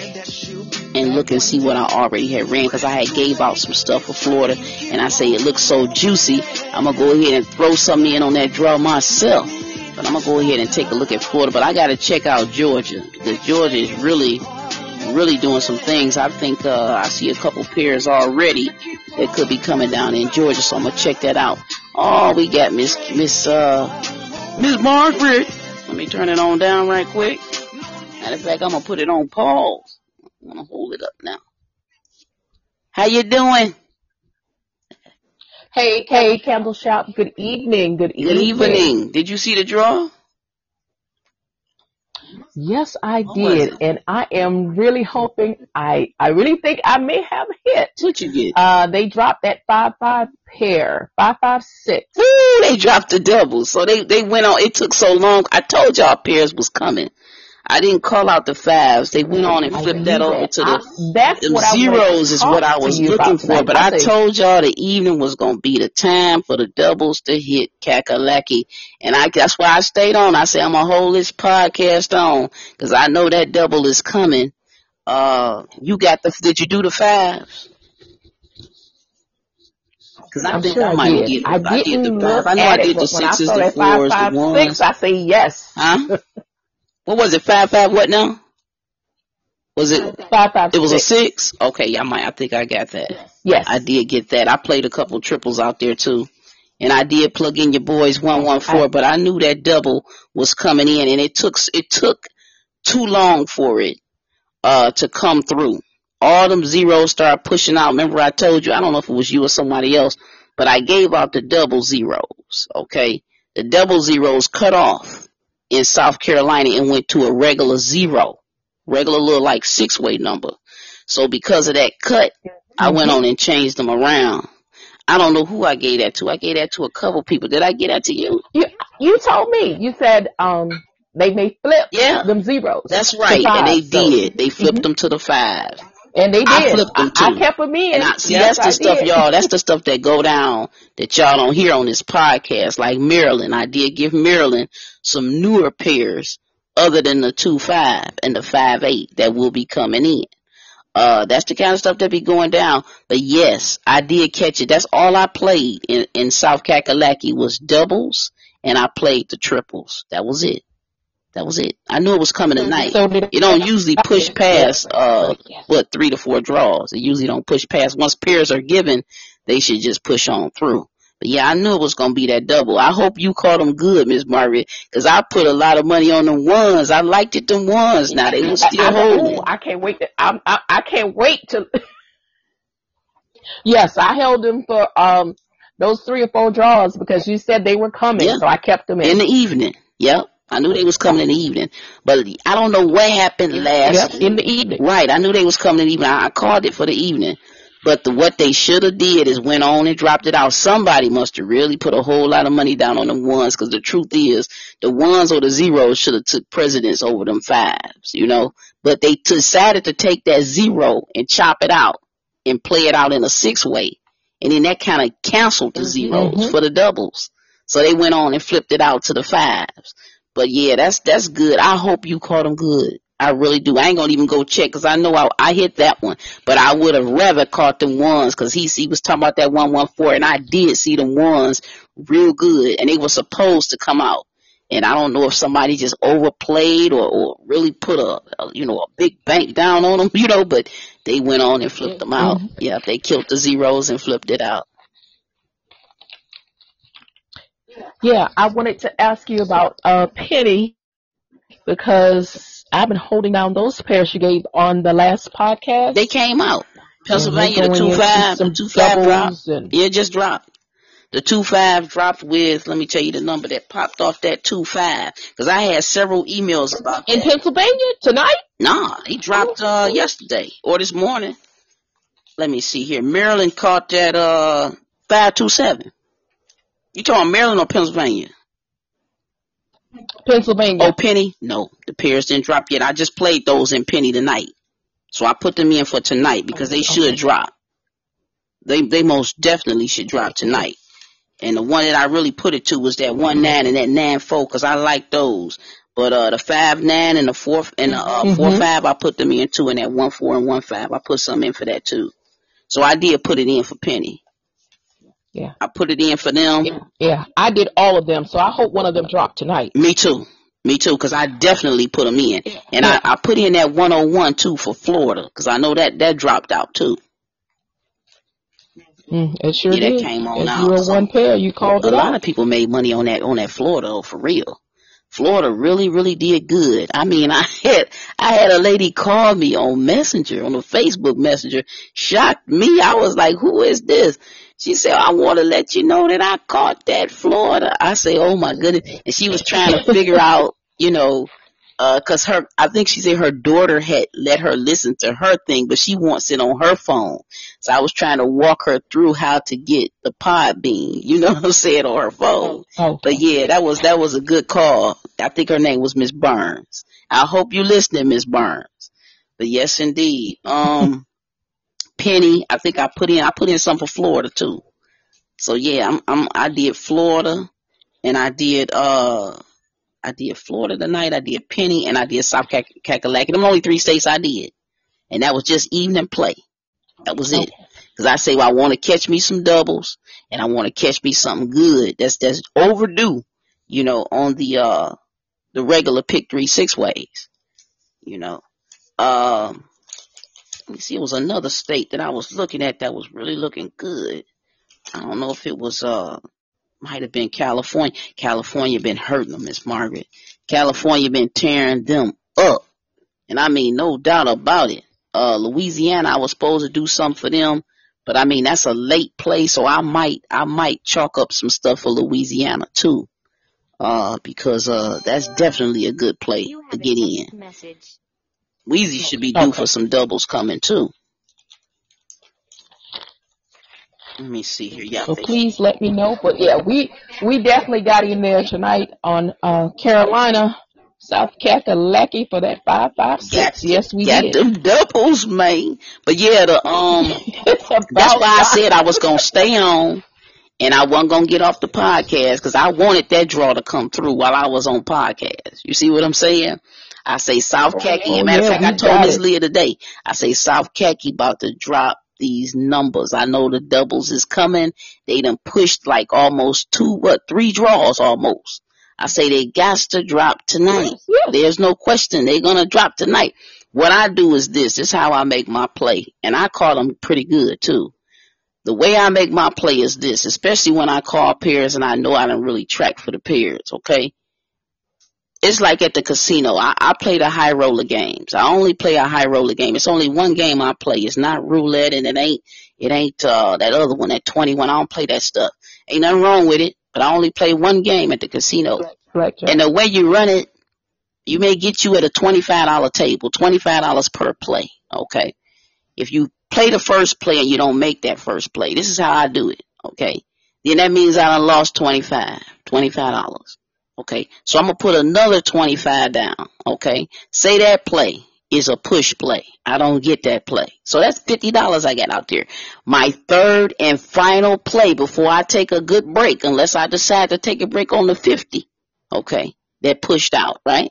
and look and see what I already had ran because I had gave out some stuff for Florida and I say it looks so juicy. I'm gonna go ahead and throw something in on that draw myself. But I'm gonna go ahead and take a look at Florida. But I gotta check out Georgia because Georgia is really, really doing some things. I think uh, I see a couple pairs already that could be coming down in Georgia, so I'm gonna check that out. Oh, we got Miss Miss uh Miss Margaret. Let me turn it on down right quick. Matter of fact, I'm gonna put it on pause. I'm gonna hold it up now. How you doing? Hey, hey, Candle Shop. Good evening. Good evening. Good evening. evening. Did you see the draw? Yes, I was did, and I am really hoping. I I really think I may have hit. What you get? Uh, they dropped that five five pair, five five six. Woo, they dropped the double. So they, they went on, it took so long. I told y'all pairs was coming. I didn't call out the fives. They went on and flipped that over to I, the that's them what I zeros is what I was looking for, tonight. but I say, told y'all the evening was gonna be the time for the doubles to hit Kakalaki, and I that's why I stayed on. I said I'm gonna hold this podcast on because I know that double is coming. Uh, you got the? Did you do the fives? Because I I'm think sure I I might did. get. I I did the fives. I know I did the I sixes, the that five fours, the five ones. six, I say yes. Huh? What was it? Five five? What now? Was it? Five five It was a six. six. Okay, yeah, I might. I think I got that. Yes. I did get that. I played a couple triples out there too. And I did plug in your boys one one four, but I knew that double was coming in and it took it took too long for it uh to come through. All them zeros started pushing out. Remember I told you, I don't know if it was you or somebody else, but I gave out the double zeros, okay? The double zeros cut off in South Carolina and went to a regular zero. Regular little like six way number. So because of that cut, I went Mhm. on and changed them around. I don't know who I gave that to. I gave that to a couple people. Did I get that to you? You, you told me. You said um they may flip Yeah, them zeros that's to right. And they. So did. They flipped hmm them to the five. And they I did. flipped I, them I too. kept them in. And I see Yes, that's the I stuff, did. y'all. That's the stuff that go down that y'all don't hear on this podcast. Like Maryland, I did give Maryland some newer pairs other than the two five and the five eight that will be coming in. Uh, that's the kind of stuff that be going down. But yes, I did catch it. That's all I played in, in South Kakalaki was doubles and I played the triples. That was it. That was it. I knew it was coming tonight. So It don't usually push past uh what three to four draws. It usually don't push past. Once pairs are given, they should just push on through. But yeah, I knew it was gonna be that double. I hope you caught them good, Miss Margaret, because I put a lot of money on the ones. I liked it them ones. Now they was still I, holding. I can't wait. To, I, I I can't wait to. yes, I held them for um those three or four draws because you said they were coming, Yeah, so I kept them in in. the evening. Yep, I knew they was coming in the evening. But I don't know what happened Yep, last. in the evening. Right, I knew they was coming in the evening. I I called it for the evening. But the, what they should have did is went on and dropped it out. Somebody must have really put a whole lot of money down on them ones because the truth is the ones or the zeros should have took precedence over them fives, you know. But they decided to take that zero and chop it out and play it out in a six way. And then that kind of canceled the zeros hmm for the doubles. So they went on and flipped it out to the fives. But yeah, that's, that's good. I hope you caught them good. I really do. I ain't gonna even go check because I know I, I hit that one, but I would have rather caught them ones because he, he was talking about that one one four, and I did see them ones real good, and they were supposed to come out. And I don't know if somebody just overplayed or, or really put a, a you know a big bank down on them, you know, but they went on and flipped them out. hmm Yeah, they killed the zeros and flipped it out. Yeah, I wanted to ask you about uh Penny because I've been holding down those pairs you gave on the last podcast. They came out. Pennsylvania, the two five, the some two five dropped. and Yeah, it just dropped. The two five dropped with, let me tell you the number that popped off that two five, because I had several emails about in that. Pennsylvania tonight. Nah, he dropped uh yesterday or this morning. Let me see here. Maryland caught that uh five two seven. You talking Maryland or Pennsylvania? Pennsylvania. Oh, Penny? No, the pairs didn't drop yet. I just played those in Penny tonight, so I put them in for tonight because they should Okay. drop. They they most definitely should drop tonight. And the one that I really put it to was that one nine and that nine four because I like those. But uh, the five nine and the four and the uh, four Mhm. five, I put them in too, and that one four and one five, I put some in for that too. So I did put it in for Penny. Yeah. I put it in for them. Yeah. Yeah. I did all of them, so I hope one of them dropped tonight. Me too. Me too, because I definitely put them in. And Yeah. I, I put in that 101 too for Florida, because I know that that dropped out too. Mm, it sure Yeah, that did. came on out. you were So one pair, you a called it lot out. of people made money on that on that Florida though, for real. Florida really, really did good. I mean, I had I had a lady call me on Messenger, on the Facebook Messenger, shocked me. I was like, "Who is this?" She said, "I want to let you know that I caught that Florida." I say, "Oh my goodness!" And she was trying to figure out, you know, uh, cause her, I think she said her daughter had let her listen to her thing, but she wants it on her phone. So I was trying to walk her through how to get the Podbean, you know what I'm saying, on her phone. Oh, But yeah, that was, that was a good call. I think her name was Miss Burns. I hope you listening, Miss Burns. But yes, indeed. Um, Penny, I think I put in, I put in some for Florida too. So yeah, I'm, I'm, I did Florida and I did, uh, I did Florida tonight, I did Penny, and I did South Kakalaki. Kakalaki. Them only three states I did. And that was just evening play. That was it. okay. Cause I say, well, I want to catch me some doubles and I want to catch me something good. That's, that's overdue, you know, on the, uh, the regular pick three six ways, you know. Um, me see, it was another state that I was looking at that was really looking good. I don't know if it was, uh, might have been California. California been hurting them, Miss Margaret. California been tearing them up. And I mean, no doubt about it. Uh, Louisiana, I was supposed to do something for them, but I mean, that's a late play, so I might, I might chalk up some stuff for Louisiana too. Uh, because, uh, that's definitely a good play to get in. message. Weezy should be due Okay. for some doubles coming too. Let me see here. Yeah. So please let me know. But yeah, we we definitely got in there tonight on uh Carolina, South Kakalaki for that five five six. Yes, we got did. them doubles, man. But yeah, the um, that's why I said I was gonna stay on, and I wasn't gonna get off the podcast because I wanted that draw to come through while I was on podcast. You see what I'm saying? I say South Khaki. oh, matter of yeah, fact, I told Miss. Leah today. I say South Khaki about to drop these numbers. I know the doubles is coming. They done pushed like almost two, what, three draws almost. I say they got to drop tonight. Yes, yes. There's no question they're gonna drop tonight. What I do is this. This is how I make my play, and I call them pretty good too. The way I make my play is this, especially when I call pairs and I know I don't really track for the pairs. Okay, it's like at the casino. I, I play the high roller games. I only play a high roller game. It's only one game I play. It's not roulette, and it ain't it ain't uh, that other one at 21. I don't play that stuff. Ain't nothing wrong with it, but I only play one game at the casino. Blackjack. And the way you run it, you may get you at a $25 table, $25 per play. Okay. If you play the first play and you don't make that first play, this is how I do it. Okay. Then that means I done lost 25, $25. Okay. So I'm to put another 25 down. Okay. Say that play is a push play. I don't get that play. So that's $50 I got out there. My third and final play before I take a good break, unless I decide to take a break on the 50 okay, that pushed out, right?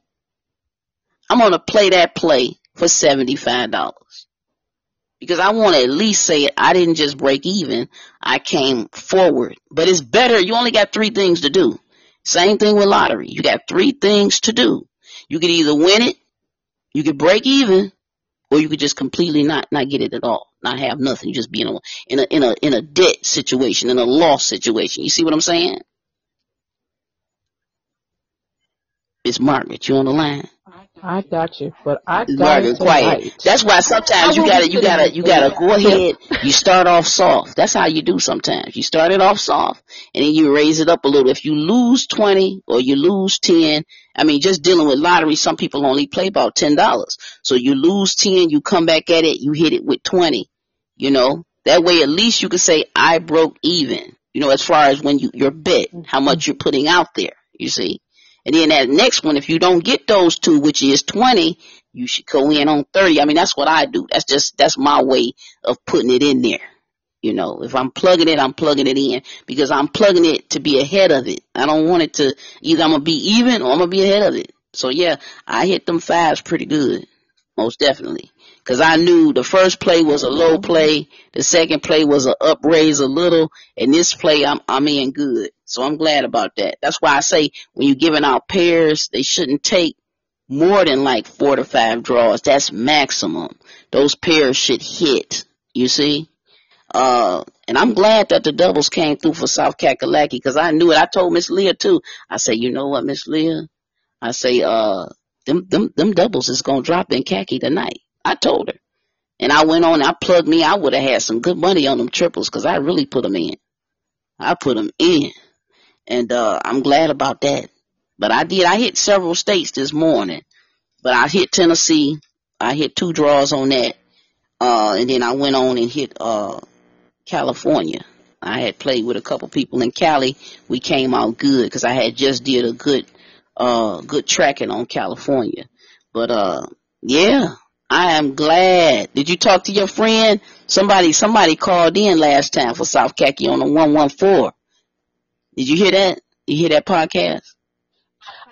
I'm gonna play that play for $75. Because I want to at least say it, I didn't just break even, I came forward. But it's better, you only got three things to do. Same thing with lottery. You got three things to do. You could either win it, you could break even, or you could just completely not, not get it at all. Not have nothing. You just be in a, in a, in a, in a debt situation, in a loss situation. You see what I'm saying? Miss Margaret, you on the line? I got you, but I got it quiet. tonight. That's why sometimes you gotta, you gotta, you gotta go ahead. You start off soft. That's how you do sometimes. You start it off soft, and then you raise it up a little. If you lose twenty or you lose ten, I mean, just dealing with lottery, some people only play about ten dollars. So you lose ten, you come back at it, you hit it with twenty. You know, that way at least you can say I broke even. You know, as far as when you your bet, how mm-hmm. much you're putting out there. You see. And then that next one, if you don't get those two, which is 20, you should go in on 30. I mean, that's what I do. That's just, that's my way of putting it in there. You know, if I'm plugging it, I'm plugging it in because I'm plugging it to be ahead of it. I don't want it to, either I'm going to be even or I'm going to be ahead of it. So yeah, I hit them fives pretty good. Most definitely. Cause I knew the first play was a low play, the second play was a up raise a little, and this play I'm I'm in good. So I'm glad about that. That's why I say when you're giving out pairs, they shouldn't take more than like four to five draws. That's maximum. Those pairs should hit. You see? Uh, and I'm glad that the doubles came through for South Kakalaki because I knew it. I told Miss Leah too. I say, you know what, Miss Leah? I say, uh, them, them, them doubles is gonna drop in khaki tonight. I told her. And I went on, I plugged me, I would have had some good money on them triples because I really put them in. I put them in. And, uh, I'm glad about that. But I did, I hit several states this morning. But I hit Tennessee. I hit two draws on that. Uh, and then I went on and hit, uh, California. I had played with a couple people in Cali. We came out good because I had just did a good, uh, good tracking on California. But, uh, yeah, I am glad. Did you talk to your friend? Somebody, somebody called in last time for South Khaki on the 114. Did you hear that? You hear that podcast?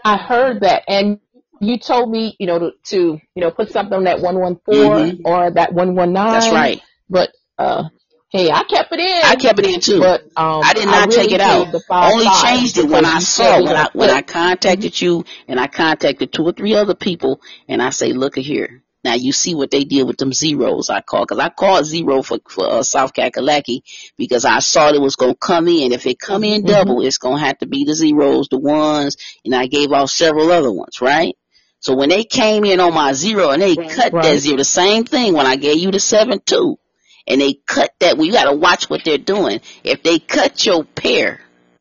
I heard that, and you told me, you know, to, to you know put something on that one one four Mhm. or that one one nine. That's right. But uh, hey, I kept it in. I kept it in too. But um, I did not really take it out. Only changed it when I saw when I when I contacted you and I contacted two or three other people and I say, look at here. Now you see what they did with them zeros I called because I called zero for for uh, South Kakalaki because I saw it was gonna come in. If it come in Mhm. double, it's gonna have to be the zeros, the ones, and I gave out several other ones, right? So when they came in on my zero and they cut that zero, the same thing when I gave you the seven two, and they cut that. Well, you got to watch what they're doing. If they cut your pair,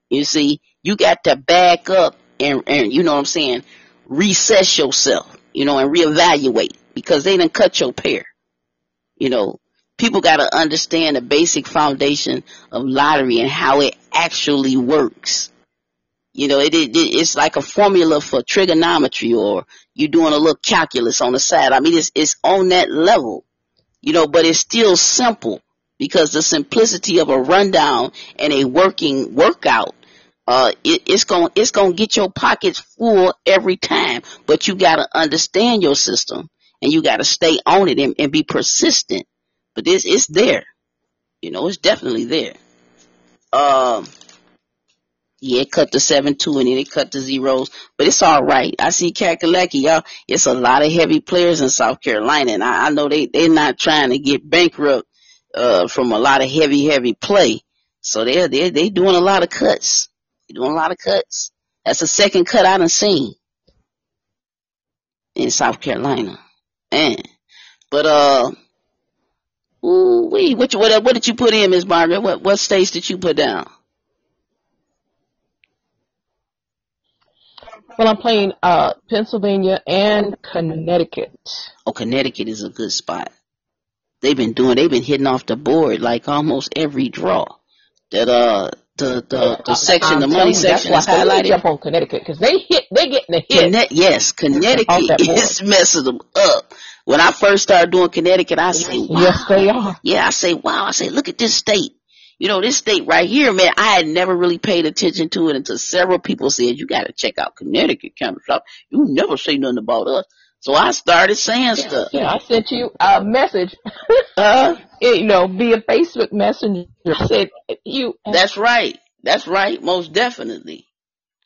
you see, you got to back up and and you know what I'm saying, recess yourself, you know, and reevaluate because they didn't cut your pair. You know, people got to understand the basic foundation of lottery and how it actually works. You know, it, it it's like a formula for trigonometry or you're doing a little calculus on the side. I mean, it's it's on that level, you know, but it's still simple because the simplicity of a rundown and a working workout, uh, it, it's going it's to get your pockets full every time. But you got to understand your system and you got to stay on it and, and be persistent. But it's it's there, you know, it's definitely there. Um. Yeah, it cut the seven two and then it cut the zeros, but it's all right. I see Kakalaki, y'all. It's a lot of heavy players in South Carolina, and I, I know they they're not trying to get bankrupt uh, from a lot of heavy, heavy play. So they're, they're, they doing a lot of cuts. They're doing a lot of cuts. That's the second cut I done seen in South Carolina. Man. But, uh, ooh, wee, what, you, what, what did you put in, Miss Margaret? What, what states did you put down? Well, I'm playing uh, Pennsylvania and Connecticut. Oh, Connecticut is a good spot they've been doing. They've been hitting off the board like almost every draw. That uh the the, uh, the section, I'm the money section that's is why I highlighted. jump on Connecticut because they hit, they getting the hit. Conne- yes, Connecticut is messing them up. When I first started doing Connecticut, I say, wow. Yes, they are. Yeah, I say, wow. I say, look at this state. You know, this state right here, man, I had never really paid attention to it until several people said, you got to check out Connecticut kind of. You never say nothing about us. So I started saying stuff. Yeah, I sent you a message, Uh, you know, via Facebook Messenger. I said you. That's right. That's right. Most definitely.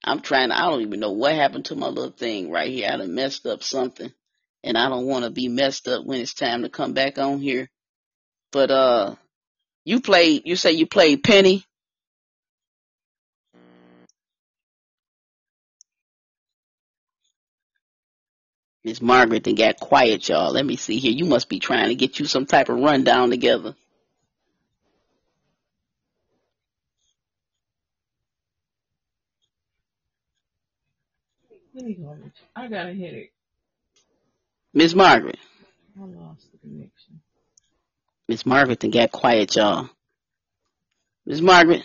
I'm trying to, I don't even know what happened to my little thing right here. I done messed up something and I don't want to be messed up when it's time to come back on here. But, uh, you played, you say you played Penny. Miss Margaret then got quiet, y'all. Let me see here. You must be trying to get you some type of rundown together. Let me go. I got a headache. Miss Margaret. I lost the connection. Miss Margaret then got quiet, y'all. Miss Margaret.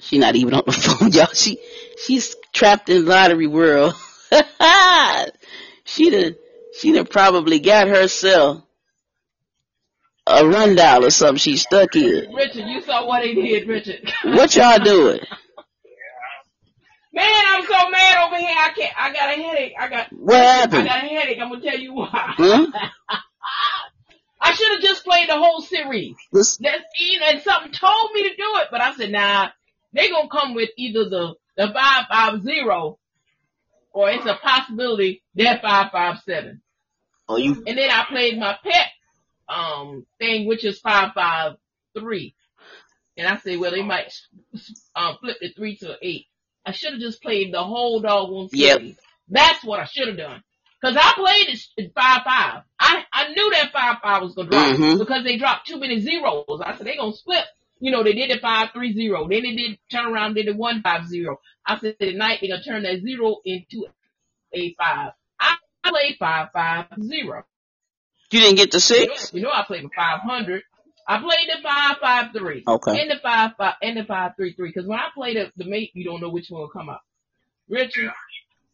She not even on the phone, y'all. She she's trapped in lottery world. she done she done probably got herself a rundown or something she stuck in. Richard, you saw what he did, Richard. What y'all doing? Man, I'm so mad over here. I can't. I got a headache. I got. What happened? I got a headache. I'm gonna tell you why. Huh? I should have just played the whole series. This, That's you know, and something told me to do it, but I said, nah. They gonna come with either the the five five zero, or it's a possibility they're five seven. oh you And then I played my pet um thing, which is five five three. And I said, well, they might um, flip the three to an eight. I should have just played the whole doggone Yep. That's what I should have done. Cause I played it five five. I I knew that five five was gonna drop Mhm. because they dropped too many zeros. I said they gonna split. You know, they did the five three zero. Then they did turn around and did the one five zero. I said tonight they gonna turn that zero into a five. I played five five zero. you didn't get the six? You know I played the five hundred. I played the five five three. Okay. And the five five and the five three three. Because when I play the, the mate, you don't know which one will come out. Richard,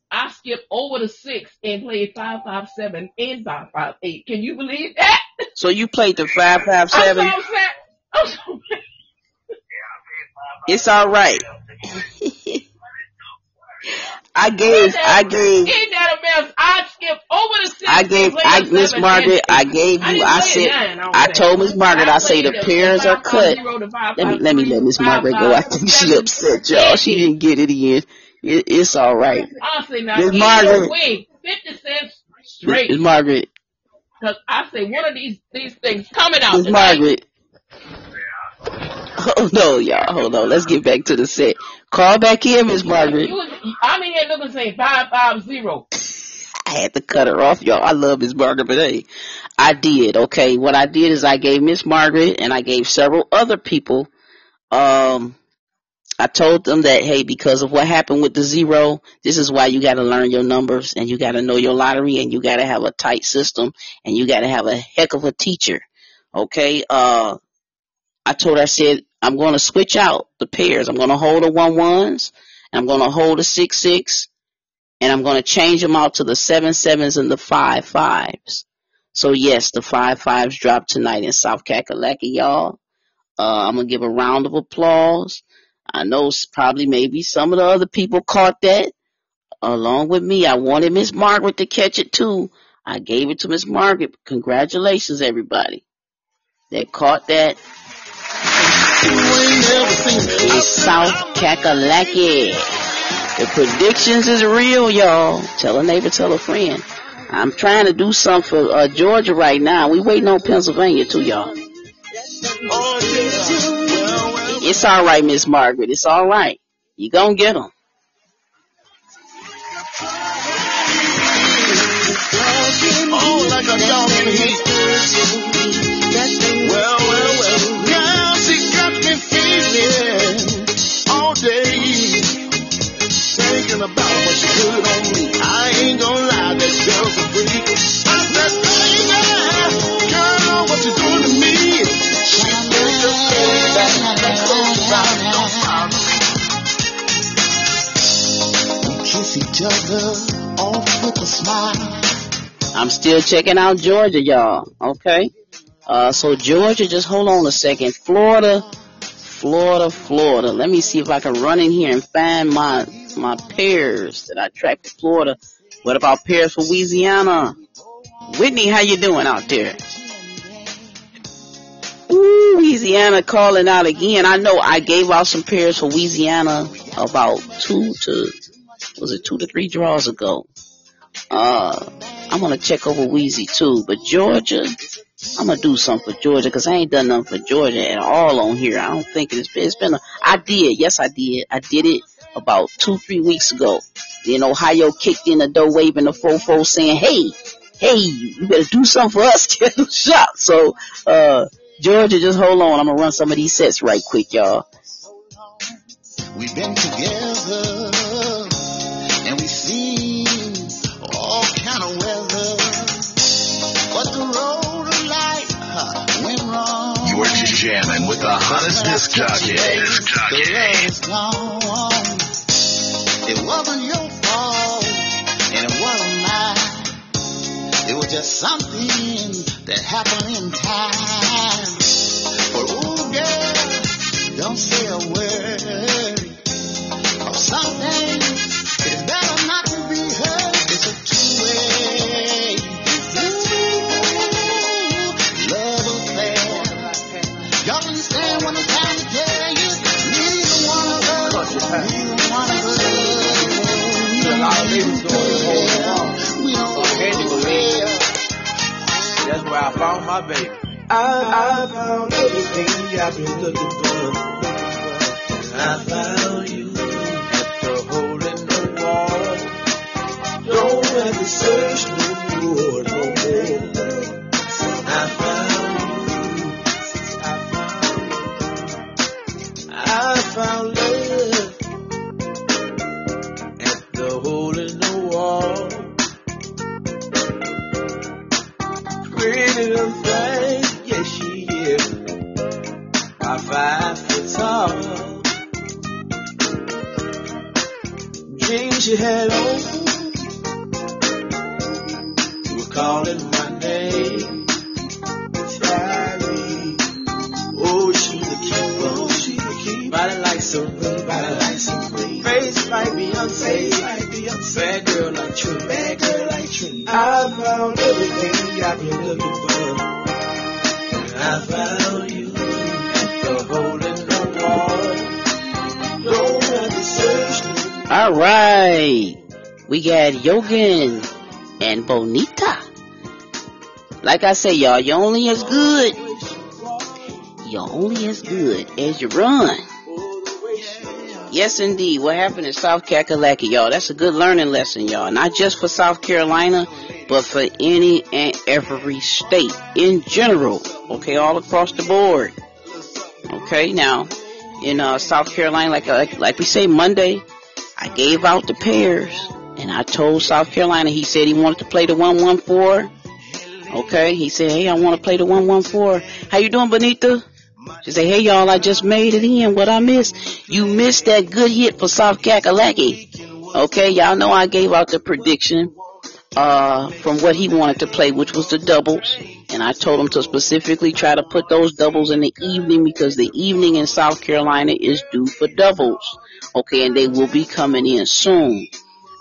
I skipped over the six and played five five seven and five five eight. Can you believe that? So you played the five five I'm seven. so upset. I'm so mad. It's all right. I gave I gave Ain't that a mess? I skipped over the six. I gave I Miss Margaret, I gave you I said I don't I think. told Miss Margaret I say the pairs are cut. 550, the five Let me let me let Miss Margaret go. I think she upset y'all. She didn't get it in. It, it's all right. Miss Margaret. fifty cents Miss. Margaret, Cause I say one of these these things coming out Miss. Margaret. Hold on, y'all. Hold on. Let's get back to the set. Call back in, Miss Margaret. Was, I'm in here looking saying five five zero. I had to cut her off, y'all. I love Miss Margaret, but hey, I did. Okay, what I did is I gave Miss Margaret and I gave several other people. Um, I told them that, hey, because of what happened with the zero, this is why you got to learn your numbers and you got to know your lottery and you got to have a tight system and you got to have a heck of a teacher. Okay. Uh, I told her, I said, I'm going to switch out the pairs. I'm going to hold the one ones and I'm going to hold the six six and I'm going to change them out to the seven sevens and the five fives. So yes, the five fives dropped tonight in South Kakalaki, y'all. Uh, I'm gonna give a round of applause. I know probably maybe some of the other people caught that along with me. I wanted Miss Margaret to catch it too. I gave it to Miss Margaret. Congratulations, everybody that caught that. In South Kakalaki. The predictions is real, y'all. Tell a neighbor, tell a friend. I'm trying to do something for uh, Georgia right now. We waiting on Pennsylvania too, y'all. It's all right, Miss Margaret. It's all right. You gonna get them. Oh, like I'm still checking out Georgia, y'all. Okay. Uh, so Georgia, just hold on a second. Florida, Florida, Florida. Let me see if I can run in here and find my my pairs that I tracked to Florida. What about pairs for Louisiana? Whitney, how you doing out there? Ooh, Louisiana calling out again. I know I gave out some pairs for Louisiana about two to was it two to three draws ago. Uh, I'm gonna check over Wheezy too, but Georgia, I'm gonna do something for Georgia because I ain't done nothing for Georgia at all on here. I don't think it's been. It's been. A, I did. Yes, I did. I did it about two, three weeks ago. Then Ohio kicked in the door, waving the fofo, saying, "Hey, hey, you better do something for us, get a shot." So, uh, Georgia, just hold on. I'm gonna run some of these sets right quick, y'all. We've been together and we've seen all kind of weather. Are jamming with the hottest disc jockey. Disc jockey. It wasn't your fault and it wasn't mine. It was just something that happened in time. But oh girl, don't say a word. Or something That's where I found my baby. I, I found everything I've been looking for. I found you At the hole in the wall. Don't have to search no more, no more. Thing. Yes, she is. About five foot tall. Dreams she had on. Were calling right. We got Yogan and Bonita. Like I say, y'all, you're only as good. You're only as good as you run. Yes, indeed. What happened in South Kakalaki, y'all? That's a good learning lesson, y'all. Not just for South Carolina, but for any and every state in general. Okay, all across the board. Okay, now, in uh, South Carolina, like, like like we say Monday, I gave out the pairs, and I told South Carolina. He said he wanted to play the one one four. Okay, he said, hey, I want to play the one one four. How you doing, Benita? She said, hey y'all, I just made it in. What I missed? You missed that good hit for South Kakalaki. Okay, y'all know I gave out the prediction uh, from what he wanted to play, which was the doubles. And I told him to specifically try to put those doubles in the evening because the evening in South Carolina is due for doubles. Okay, and they will be coming in soon.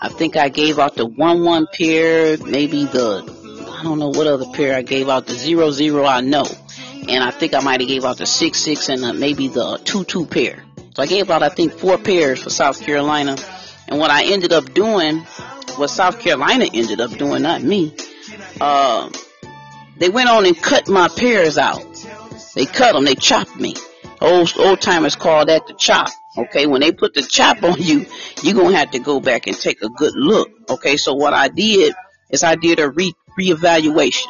I think I gave out the 1-1 pair, maybe the, I don't know what other pair I gave out, the 0-0 I know. And I think I might have gave out the 6-6 and uh, maybe the 2-2 pair. So I gave out, I think, four pairs for South Carolina. And what I ended up doing what South Carolina ended up doing, not me. Uh, they went on and cut my pairs out. They cut them. They chopped me. Old old timers call that the chop. Okay, when they put the chop on you, you're gonna have to go back and take a good look. Okay, so what I did is I did a re reevaluation.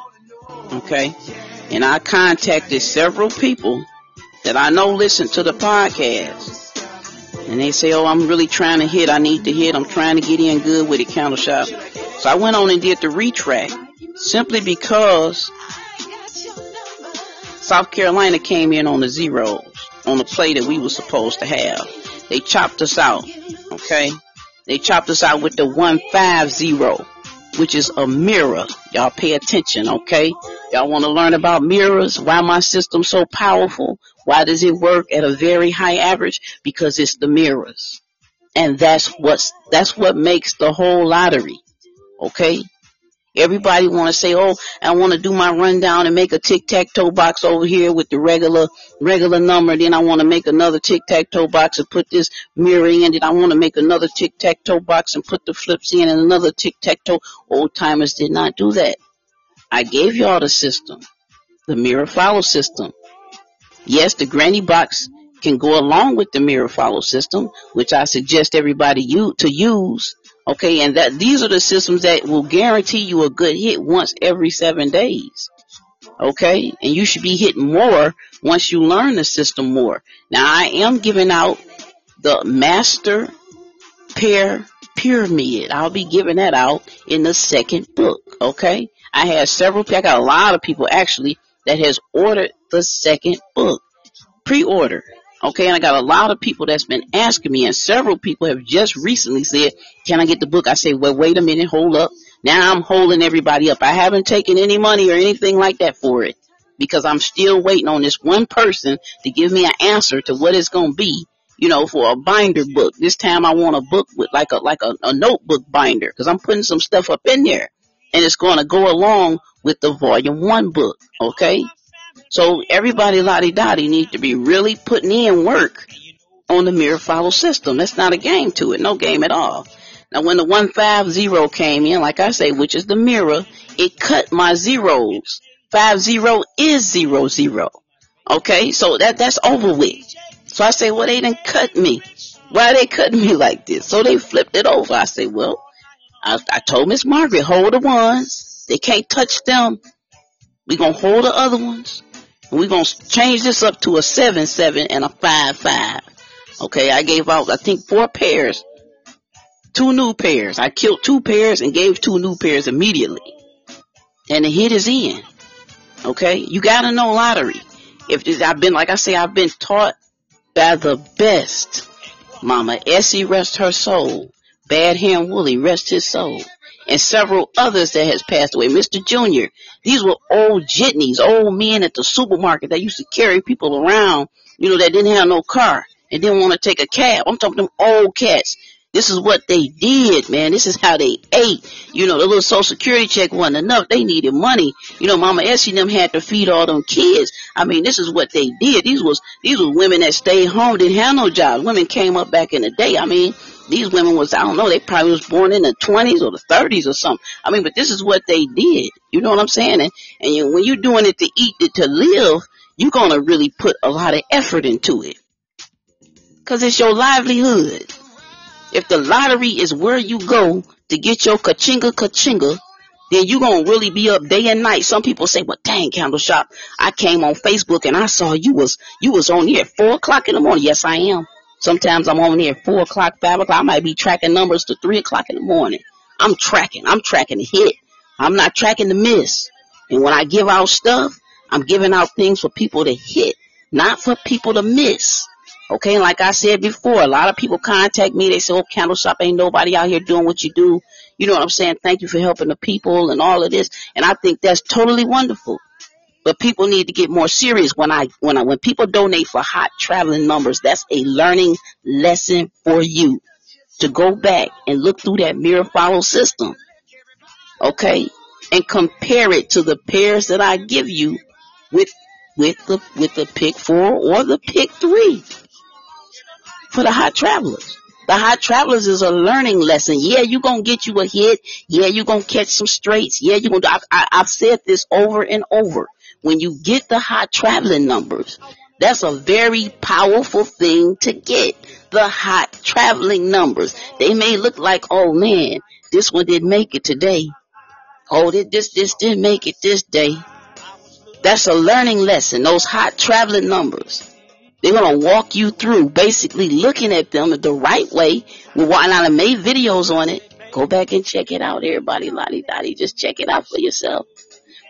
Okay, and I contacted several people that I know listen to the podcast and they say, oh, I'm really trying to hit. I need to hit. I'm trying to get in good with the counter shop. So I went on and did the retrack simply because South Carolina came in on the zeros on the play that we were supposed to have. They chopped us out. Okay. They chopped us out with the 150, which is a mirror. Y'all pay attention. Okay. Y'all want to learn about mirrors? Why my system so powerful? Why does it work at a very high average? Because it's the mirrors. And that's what's, that's what makes the whole lottery. Okay? Everybody want to say, oh, I want to do my rundown and make a tic-tac-toe box over here with the regular, regular number. Then I want to make another tic-tac-toe box and put this mirror in it. I want to make another tic-tac-toe box and put the flips in and another tic-tac-toe. Old timers did not do that. I gave y'all the system, the mirror follow system. Yes, the granny box can go along with the mirror follow system, which I suggest everybody you to use. Okay, and that these are the systems that will guarantee you a good hit once every seven days. Okay, and you should be hitting more once you learn the system more. Now I am giving out the master pair pyramid. I'll be giving that out in the second book. Okay, I had several. I got a lot of people actually that has ordered the second book, pre-order. Okay, and I got a lot of people that's been asking me, and several people have just recently said, "Can I get the book?" I say, "Well, wait a minute, hold up." Now I'm holding everybody up. I haven't taken any money or anything like that for it because I'm still waiting on this one person to give me an answer to what it's going to be. You know, for a binder book. This time I want a book with like a like a, a notebook binder because I'm putting some stuff up in there, and it's going to go along with the volume one book. Okay. So everybody lottie dottie needs to be really putting in work on the mirror follow system. That's not a game to it. No game at all. Now when the 150 came in, like I say, which is the mirror, it cut my zeros. Five zero is zero zero. Okay, so that that's over with. So I say, well, they didn't cut me. Why they cutting me like this? So they flipped it over. I say, well, I, I told Miss Margaret, hold the ones. They can't touch them. We gonna hold the other ones. We're going to change this up to a 7-7 and a 5-5. Okay, I gave out, I think, four pairs. Two new pairs. I killed two pairs and gave two new pairs immediately. And the hit is in. Okay, you gotta know lottery. If this, I've been, like I say, I've been taught by the best. Mama Essie rest her soul. Bad Ham Wooly rest his soul and several others that has passed away. Mr. Junior, these were old jitneys, old men at the supermarket that used to carry people around, you know, that didn't have no car and didn't want to take a cab. I'm talking them old cats. This is what they did, man. This is how they ate. You know, the little social security check wasn't enough. They needed money. You know, Mama Essie and them had to feed all them kids. I mean, this is what they did. These was, these was women that stayed home, didn't have no jobs. Women came up back in the day. I mean, these women was, I don't know, they probably was born in the 20s or the 30s or something. I mean, but this is what they did. You know what I'm saying? And, and you, when you're doing it to eat, it to live, you're going to really put a lot of effort into it. Cause it's your livelihood. If the lottery is where you go to get your kachinga kachinga, then you're gonna really be up day and night. Some people say, well, dang, Candle Shop, I came on Facebook and I saw you was, you was on here at four o'clock in the morning. Yes, I am. Sometimes I'm on here at four o'clock, five o'clock. I might be tracking numbers to three o'clock in the morning. I'm tracking. I'm tracking the hit. I'm not tracking the miss. And when I give out stuff, I'm giving out things for people to hit, not for people to miss. Okay, like I said before, a lot of people contact me. They say, "Oh, candle shop ain't nobody out here doing what you do." You know what I'm saying? Thank you for helping the people and all of this. And I think that's totally wonderful. But people need to get more serious when I when I when people donate for hot traveling numbers. That's a learning lesson for you to go back and look through that mirror follow system. Okay, and compare it to the pairs that I give you with with the with the pick four or the pick three for the hot travelers. The hot travelers is a learning lesson. Yeah, you're gonna get you a hit. Yeah, you're gonna catch some straights. Yeah, you're gonna. I, I, I've said this over and over. When you get the hot traveling numbers, that's a very powerful thing to get. The hot traveling numbers. They may look like, oh man, this one didn't make it today. Oh, this this didn't make it this day. That's a learning lesson. Those hot traveling numbers. They're gonna walk you through basically looking at them the right way. Well, I made videos on it. Go back and check it out, everybody. Lottie Dottie, just check it out for yourself.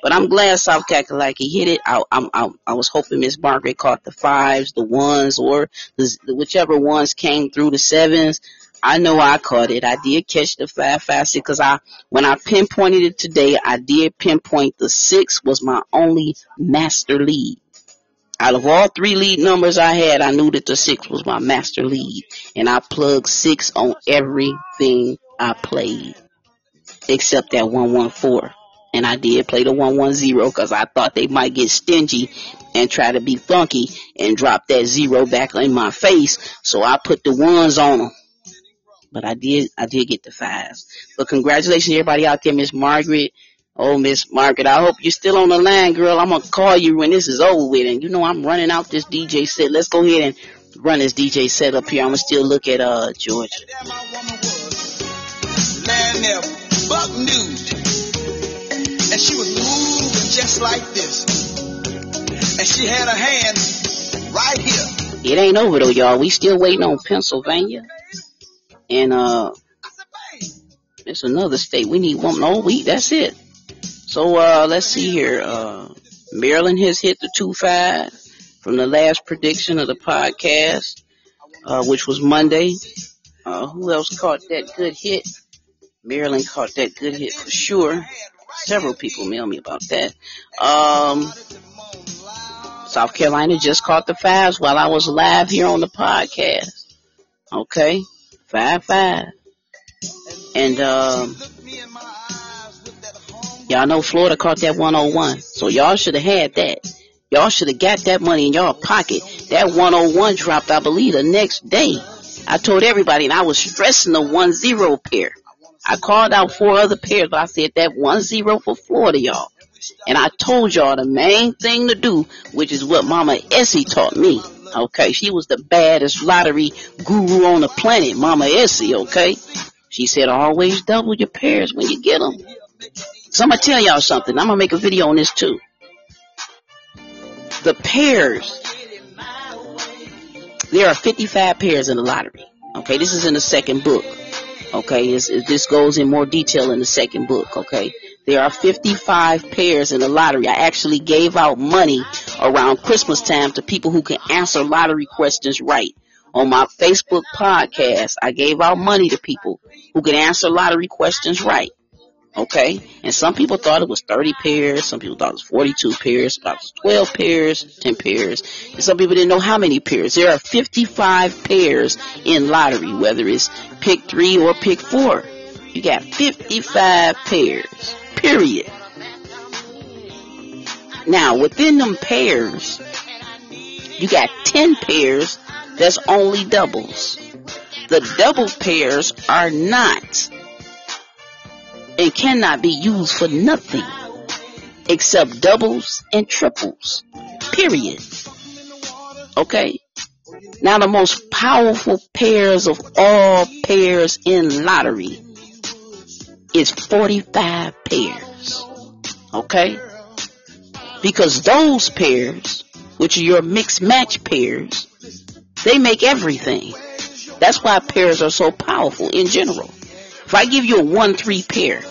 But I'm glad South Kakalaki hit it. I, I, I, I was hoping Miss Margaret caught the fives, the ones, or the, whichever ones came through the sevens. I know I caught it. I did catch the five, five, six, cause I, when I pinpointed it today, I did pinpoint the six was my only master lead. Out of all three lead numbers I had, I knew that the six was my master lead. And I plugged six on everything I played. Except that 114. And I did play the 110 because I thought they might get stingy and try to be funky and drop that zero back in my face. So I put the ones on them. But I did, I did get the fives. But congratulations everybody out there, Miss Margaret. Oh, Miss Margaret, I hope you're still on the line, girl. I'm gonna call you when this is over with. And you know I'm running out this DJ set. Let's go ahead and run this DJ set up here. I'm gonna still look at uh Georgia. Buck. And she was moving just like this. And she had her hand right here. It ain't over though, y'all. We still waiting on Pennsylvania. And uh it's another state. We need one more week. That's it. So uh, let's see here. Uh, Maryland has hit the two five from the last prediction of the podcast, uh, which was Monday. Uh, who else caught that good hit? Maryland caught that good hit for sure. Several people mail me about that. Um, South Carolina just caught the fives while I was live here on the podcast. Okay, five five, and um, Y'all know Florida caught that 101. So y'all should have had that. Y'all should have got that money in y'all pocket. That 101 dropped, I believe, the next day. I told everybody, and I was stressing the 1-0 pair. I called out four other pairs, I said that 1-0 for Florida, y'all. And I told y'all the main thing to do, which is what Mama Essie taught me. Okay, she was the baddest lottery guru on the planet, Mama Essie, okay? She said always double your pairs when you get them. So I'm gonna tell y'all something. I'm gonna make a video on this too. The pairs. There are 55 pairs in the lottery. Okay, this is in the second book. Okay, this, this goes in more detail in the second book. Okay, there are 55 pairs in the lottery. I actually gave out money around Christmas time to people who can answer lottery questions right. On my Facebook podcast, I gave out money to people who can answer lottery questions right. Okay? And some people thought it was 30 pairs, some people thought it was 42 pairs, some thought it was 12 pairs, 10 pairs, and some people didn't know how many pairs. There are 55 pairs in lottery, whether it's pick three or pick four. You got 55 pairs. Period. Now, within them pairs, you got 10 pairs that's only doubles. The double pairs are not and cannot be used for nothing except doubles and triples. Period. Okay? Now the most powerful pairs of all pairs in lottery is 45 pairs. Okay? Because those pairs, which are your mixed match pairs, they make everything. That's why pairs are so powerful in general. If I give you a 1-3 pair,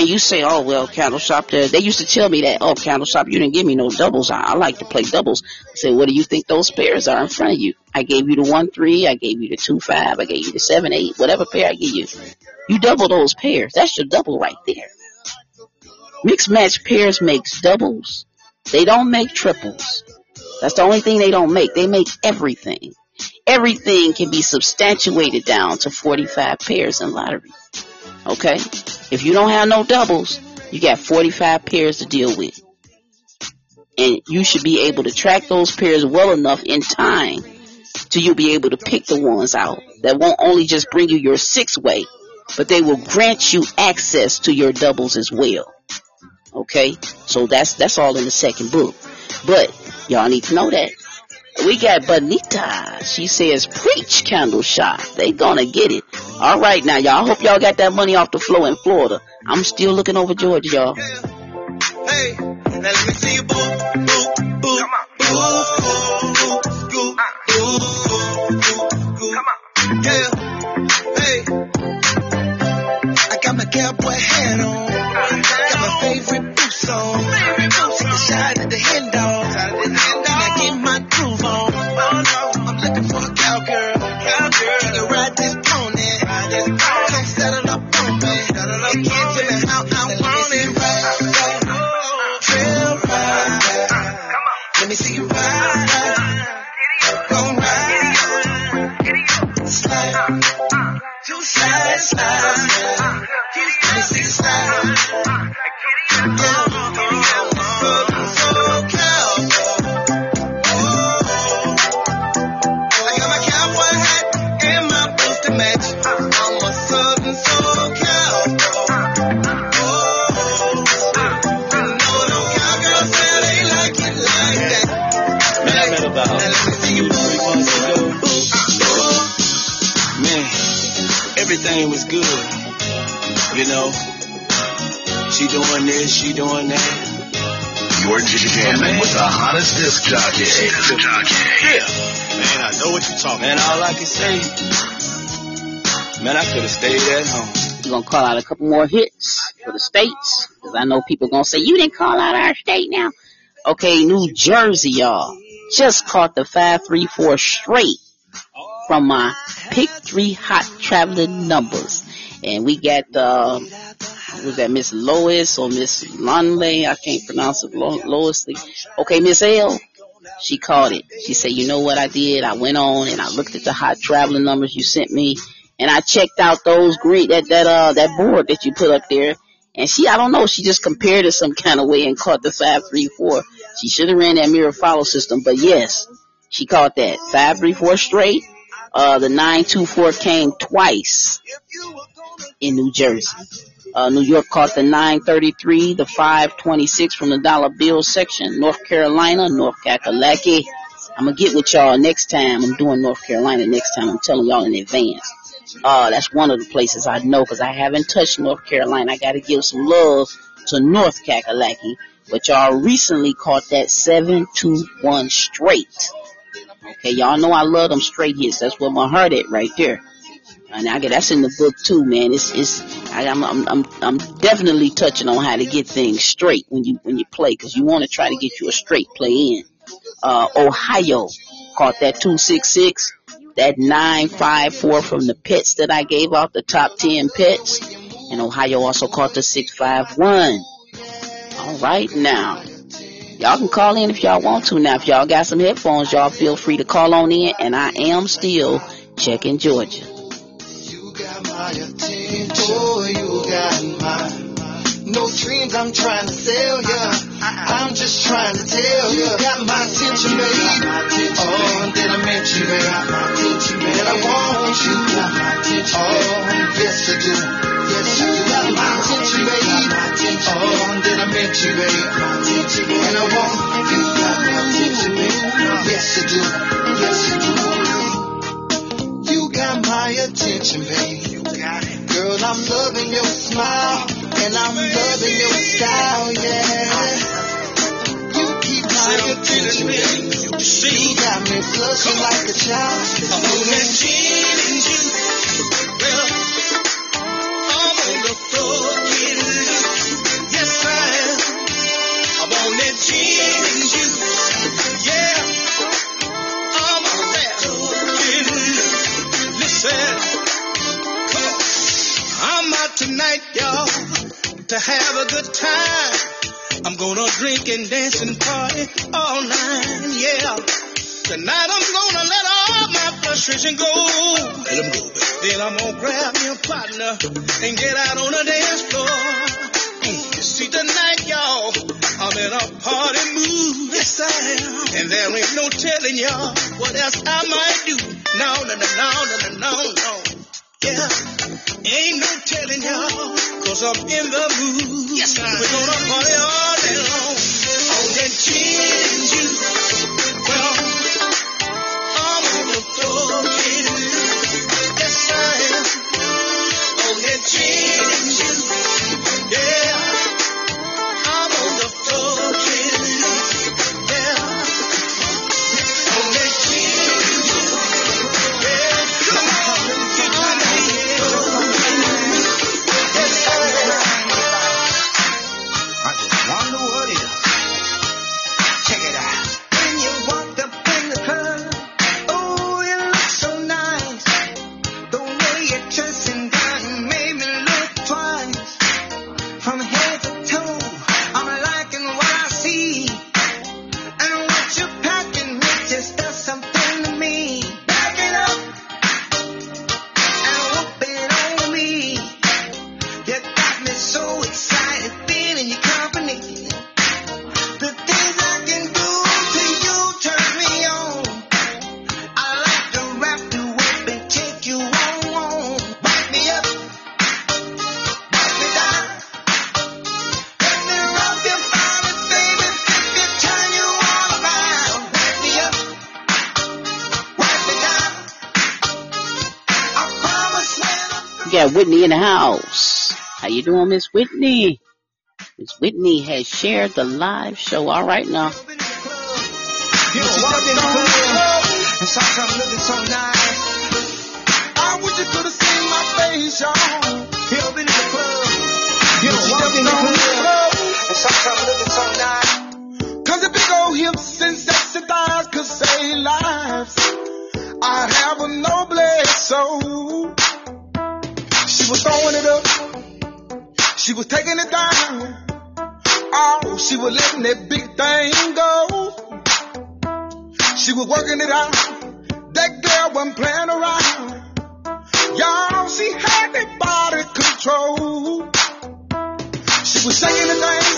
and you say, oh, well, Candle Shop, they used to tell me that, oh, Candle Shop, you didn't give me no doubles. I, I like to play doubles. I said, what do you think those pairs are in front of you? I gave you the 1-3, I gave you the 2-5, I gave you the 7-8, whatever pair I give you. You double those pairs. That's your double right there. Mixed match pairs makes doubles. They don't make triples. That's the only thing they don't make. They make everything. Everything can be substantiated down to 45 pairs in lottery. Okay? If you don't have no doubles, you got 45 pairs to deal with. And you should be able to track those pairs well enough in time till you'll be able to pick the ones out that won't only just bring you your six way, but they will grant you access to your doubles as well. Okay? So that's that's all in the second book. But y'all need to know that we got Bonita. She says, preach candle shop. They gonna get it. All right now, y'all. I hope y'all got that money off the floor in Florida. I'm still looking over Georgia, y'all. Hey, now let me see you boo, boo, boo, boo, boo, boo, boo, Yeah, hey. I got my cowboy hat on. Got my favorite boots on. Take a shot at the hen dogs. For a cowgirl. Can you ride this pony? Come settle up on me. You can't tell me how I want it. Trail ride. Let me see you ride. Go ride. Slide. Slide, slide. Know, she doing this, she doing that. You're jamming with the hottest disc jockey. Disc jockey. Yeah. Man, I know what you're talking Man, all I can say, man, I could have stayed at home. We're gonna call out a couple more hits for the states, because I know people gonna say, you didn't call out our state now. Okay, New Jersey, y'all. Just caught the 534 straight from my pick three hot traveling numbers. And we got, uh, was that Miss Lois or Miss Lonley? I can't pronounce it, Lo- Lois. Okay, Miss L. She called it. She said, you know what I did? I went on and I looked at the hot traveling numbers you sent me and I checked out those green, that, that, uh, that board that you put up there. And she, I don't know, she just compared it some kind of way and caught the 534. She should have ran that mirror follow system, but yes, she caught that. 534 straight. Uh, the 924 came twice in New Jersey. Uh, New York caught the 933, the 526 from the dollar bill section. North Carolina, North Kakalaki. I'm gonna get with y'all next time. I'm doing North Carolina next time. I'm telling y'all in advance. Uh, that's one of the places I know because I haven't touched North Carolina. I gotta give some love to North Kakalaki. But y'all recently caught that 721 straight. Okay, y'all know I love them straight hits. That's where my heart at right there. And I get that's in the book too, man. It's it's I, I'm I'm I'm I'm definitely touching on how to get things straight when you when you play because you want to try to get you a straight play in. Uh, Ohio caught that two six six, that nine five four from the pets that I gave out the top ten pets, and Ohio also caught the six five one. All right now. Y'all can call in if y'all want to. Now, if y'all got some headphones, y'all feel free to call on in. And I am still checking Georgia. My attention. Oh, you got mine. No dreams I'm trying to sell ya. I'm just trying to tell ya. You got my attention, babe. Oh, did I mention, babe? That I want you. Oh, yes I do. Yes you got my attention, babe. Oh, did I mention, babe? And I want you. Yes I do. Yes I do. You got my attention, babe. Girl, I'm loving your smile. And I'm loving your style, yeah. You keep my attention, baby. You got me blushing like a child. I'm on that juice. Well, I'm on the floor getting loose. Yes, I am. I'm on that gin tonight, y'all, to have a good time. I'm gonna drink and dance and party all night, yeah. Tonight I'm gonna let all my frustration go. Let 'em go. Then I'm gonna grab me a partner and get out on the dance floor. Mm, You see tonight, y'all, I'm in a party mood. Yes, I am. And there ain't no telling y'all what else I might do. No, no, no, no, no, no, no, no. Yeah. Ain't no telling y'all, cause I'm in the mood. Yes, I We're gonna party all day long. On that gin juice. Well, I'm on the floor loose. Yes, I am. On that gin Whitney in the house. How you doing, Miss Whitney? Miss Whitney has shared the live show. All right now. Cause the big old hips and sexy thighs could save lives. I have a noble soul. She was throwing it up. She was taking it down. Oh, she was letting that big thing go. She was working it out. That girl wasn't playing around. Y'all, she had that body control. She was shaking the thing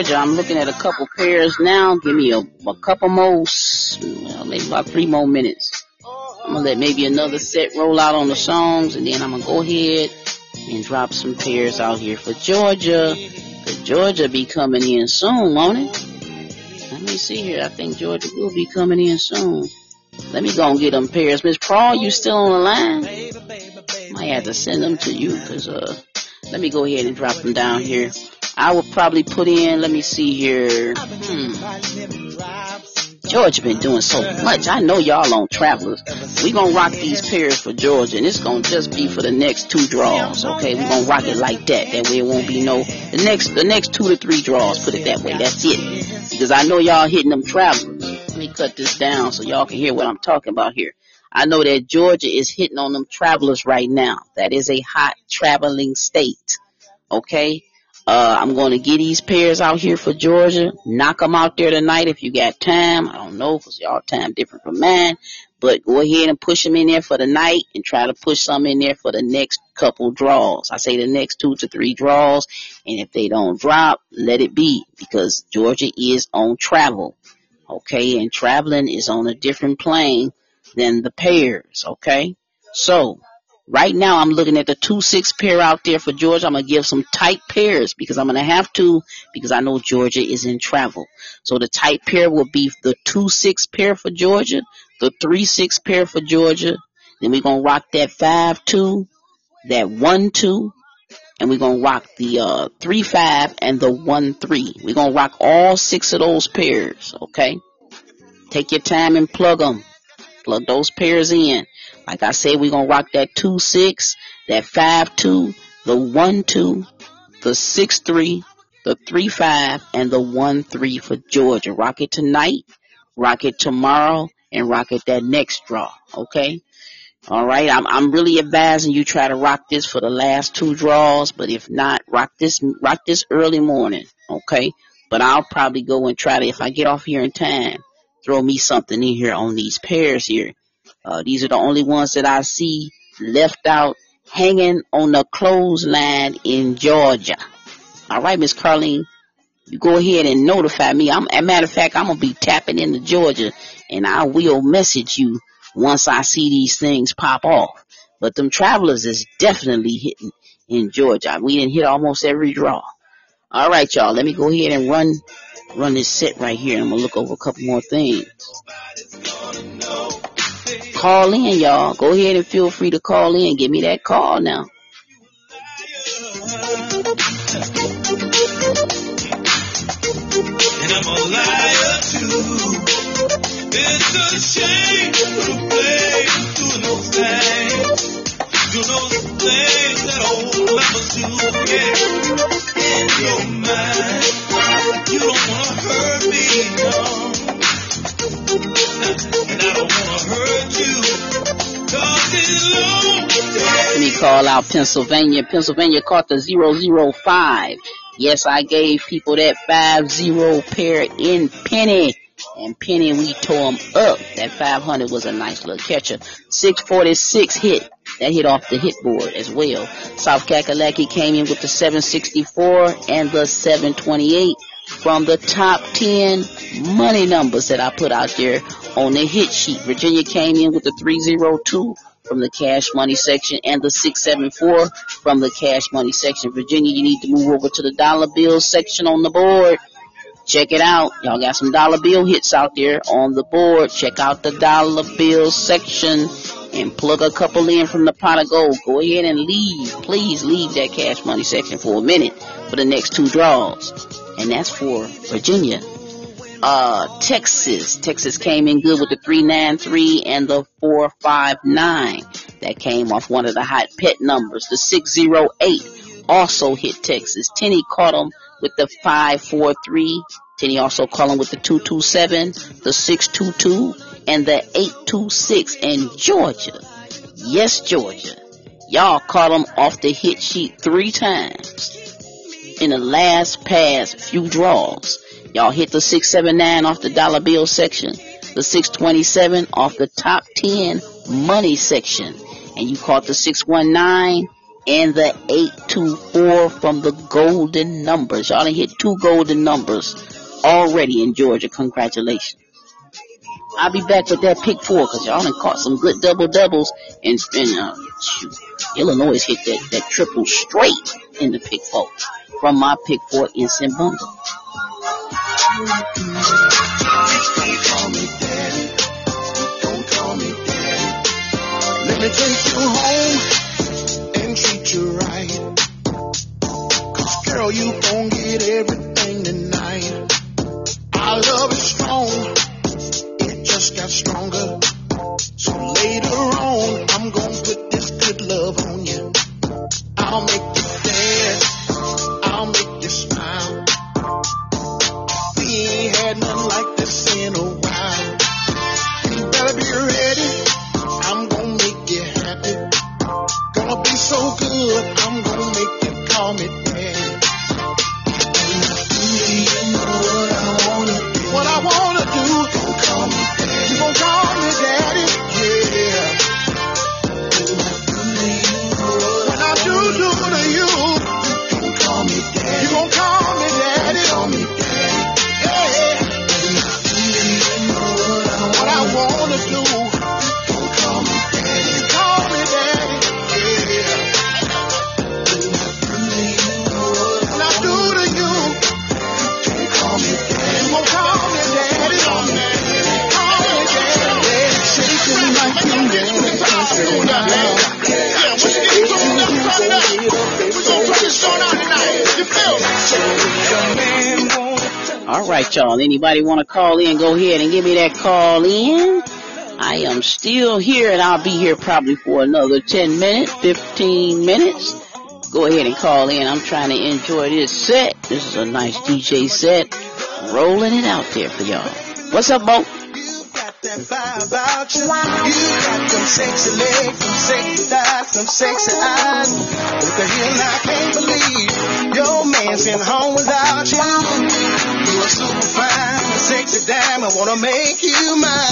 Georgia, I'm looking at a couple pairs now. Give me a, a couple more, well, maybe about three more minutes. I'm gonna let maybe another set roll out on the songs, and then I'm gonna go ahead and drop some pairs out here for Georgia. Cause Georgia be coming in soon, won't it? Let me see here. I think Georgia will be coming in soon. Let me go and get them pairs. Miss Prawl, you still on the line? Might have to send them to you, cause uh, let me go ahead and drop them down here. I would probably put in, let me see here, hmm, Georgia been doing so much. I know y'all on travelers. We gonna rock these pairs for Georgia, and it's gonna just be for the next two draws. Okay, we gonna rock it like that. That way it won't be no the next the next two to three draws. Put it that way. That's it. Because I know y'all hitting them travelers. Let me cut this down so y'all can hear what I'm talking about here. I know that Georgia is hitting on them travelers right now. That is a hot traveling state. Okay. Uh, I'm going to get these pairs out here for Georgia. Knock them out there tonight if you got time. I don't know because y'all time different from mine. But go ahead and push them in there for the night and try to push some in there for the next couple draws. I say the next two to three draws. And if they don't drop, let it be because Georgia is on travel. Okay. And traveling is on a different plane than the pairs. Okay. So Right now, I'm looking at the 2-6 pair out there for Georgia. I'm to give some tight pairs because I'm to have to because I know Georgia is in travel. So the tight pair will be the 2-6 pair for Georgia, the 3-6 pair for Georgia. Then we're to rock that 5-2, that 1-2, and we're to rock the uh, 3-5 and the 1-3. We're going to rock all six of those pairs, okay? Take your time and plug them. Plug those pairs in. Like I said, we're going to rock that 2-6, that 5-2, the 1-2, the 6-3, the 3-5, and the 1-3 for Georgia. Rock it tonight, rock it tomorrow, and rock it that next draw. Okay? All right, I'm I'm really advising you try to rock this for the last two draws, but if not, rock this rock this early morning, okay? But I'll probably go and try to if I get off here in time, throw me something in here on these pairs here. Uh, these are the only ones that I see left out hanging on the clothesline in Georgia. All right, Miss Carlene, you go ahead and notify me. I'm, as a matter of fact, I'm gonna be tapping into Georgia, and I will message you once I see these things pop off. But them travelers is definitely hitting in Georgia. We didn't hit almost every draw. All right, y'all. Let me go ahead and run run this set right here. I'm gonna look over a couple more things. Call in, y'all. Go ahead and feel free to call in. Give me that call now. You don't wanna hurt me, no. Me call out Pennsylvania. Pennsylvania caught the 005. Yes, I gave people that 5-0 pair in penny. And penny, we tore them up. That 500 was a nice little catcher. 646 hit. That hit off the hit board as well. South Kakalaki came in with the 764 and the 728 from the top 10 money numbers that I put out there on the hit sheet. Virginia came in with the 302 from the cash money section and the 674 from the cash money section. Virginia, you need to move over to the dollar bill section on the board. Check it out. Y'all got some dollar bill hits out there on the board. Check out the dollar bill section and plug a couple in from the pot of gold. Go ahead and leave. Please leave that cash money section for a minute for the next two draws. And that's for Virginia. Uh, Texas. Texas came in good with the 393 and the 459. That came off one of the hot pet numbers. The 608 also hit Texas. Tenny caught them with the 543. Tenny also caught them with the 227, the 622, and the 826. And Georgia. Yes, Georgia. Y'all caught them off the hit sheet three times in the last past few draws. Y'all hit the 679 off the dollar bill section, the 627 off the top 10 money section, and you caught the 619 and the 824 from the golden numbers. Y'all done hit two golden numbers already in Georgia. Congratulations. I'll be back with that pick four because y'all done caught some good double doubles and, and uh, Illinois hit that, that triple straight in the pick four from my pick four instant bundle. Let me take you home and treat you right. Cause girl, you gon' get everything tonight. Our love is strong, it just got stronger. So later on, I'm put this good love on you. I'll make you I'll make you smile. We ain't had nothing like this in a while. You better be ready. I'm gonna make you happy. Gonna be so good. I'm gonna make you call me daddy. You know what I wanna do? What I wanna do? Call me daddy. You gon' call me daddy. Right, y'all. Anybody want to call in? Go ahead and give me that call in. I am still here and I'll be here probably for another 10 minutes, 15 minutes. Go ahead and call in. I'm trying to enjoy this set. This is a nice DJ set. Rolling it out there for y'all. What's up, Bo? that vibe about you. You got them sexy legs, some sexy thighs, some sexy eyes. I can't believe your home without you. Fine, dime. I wanna make you mine.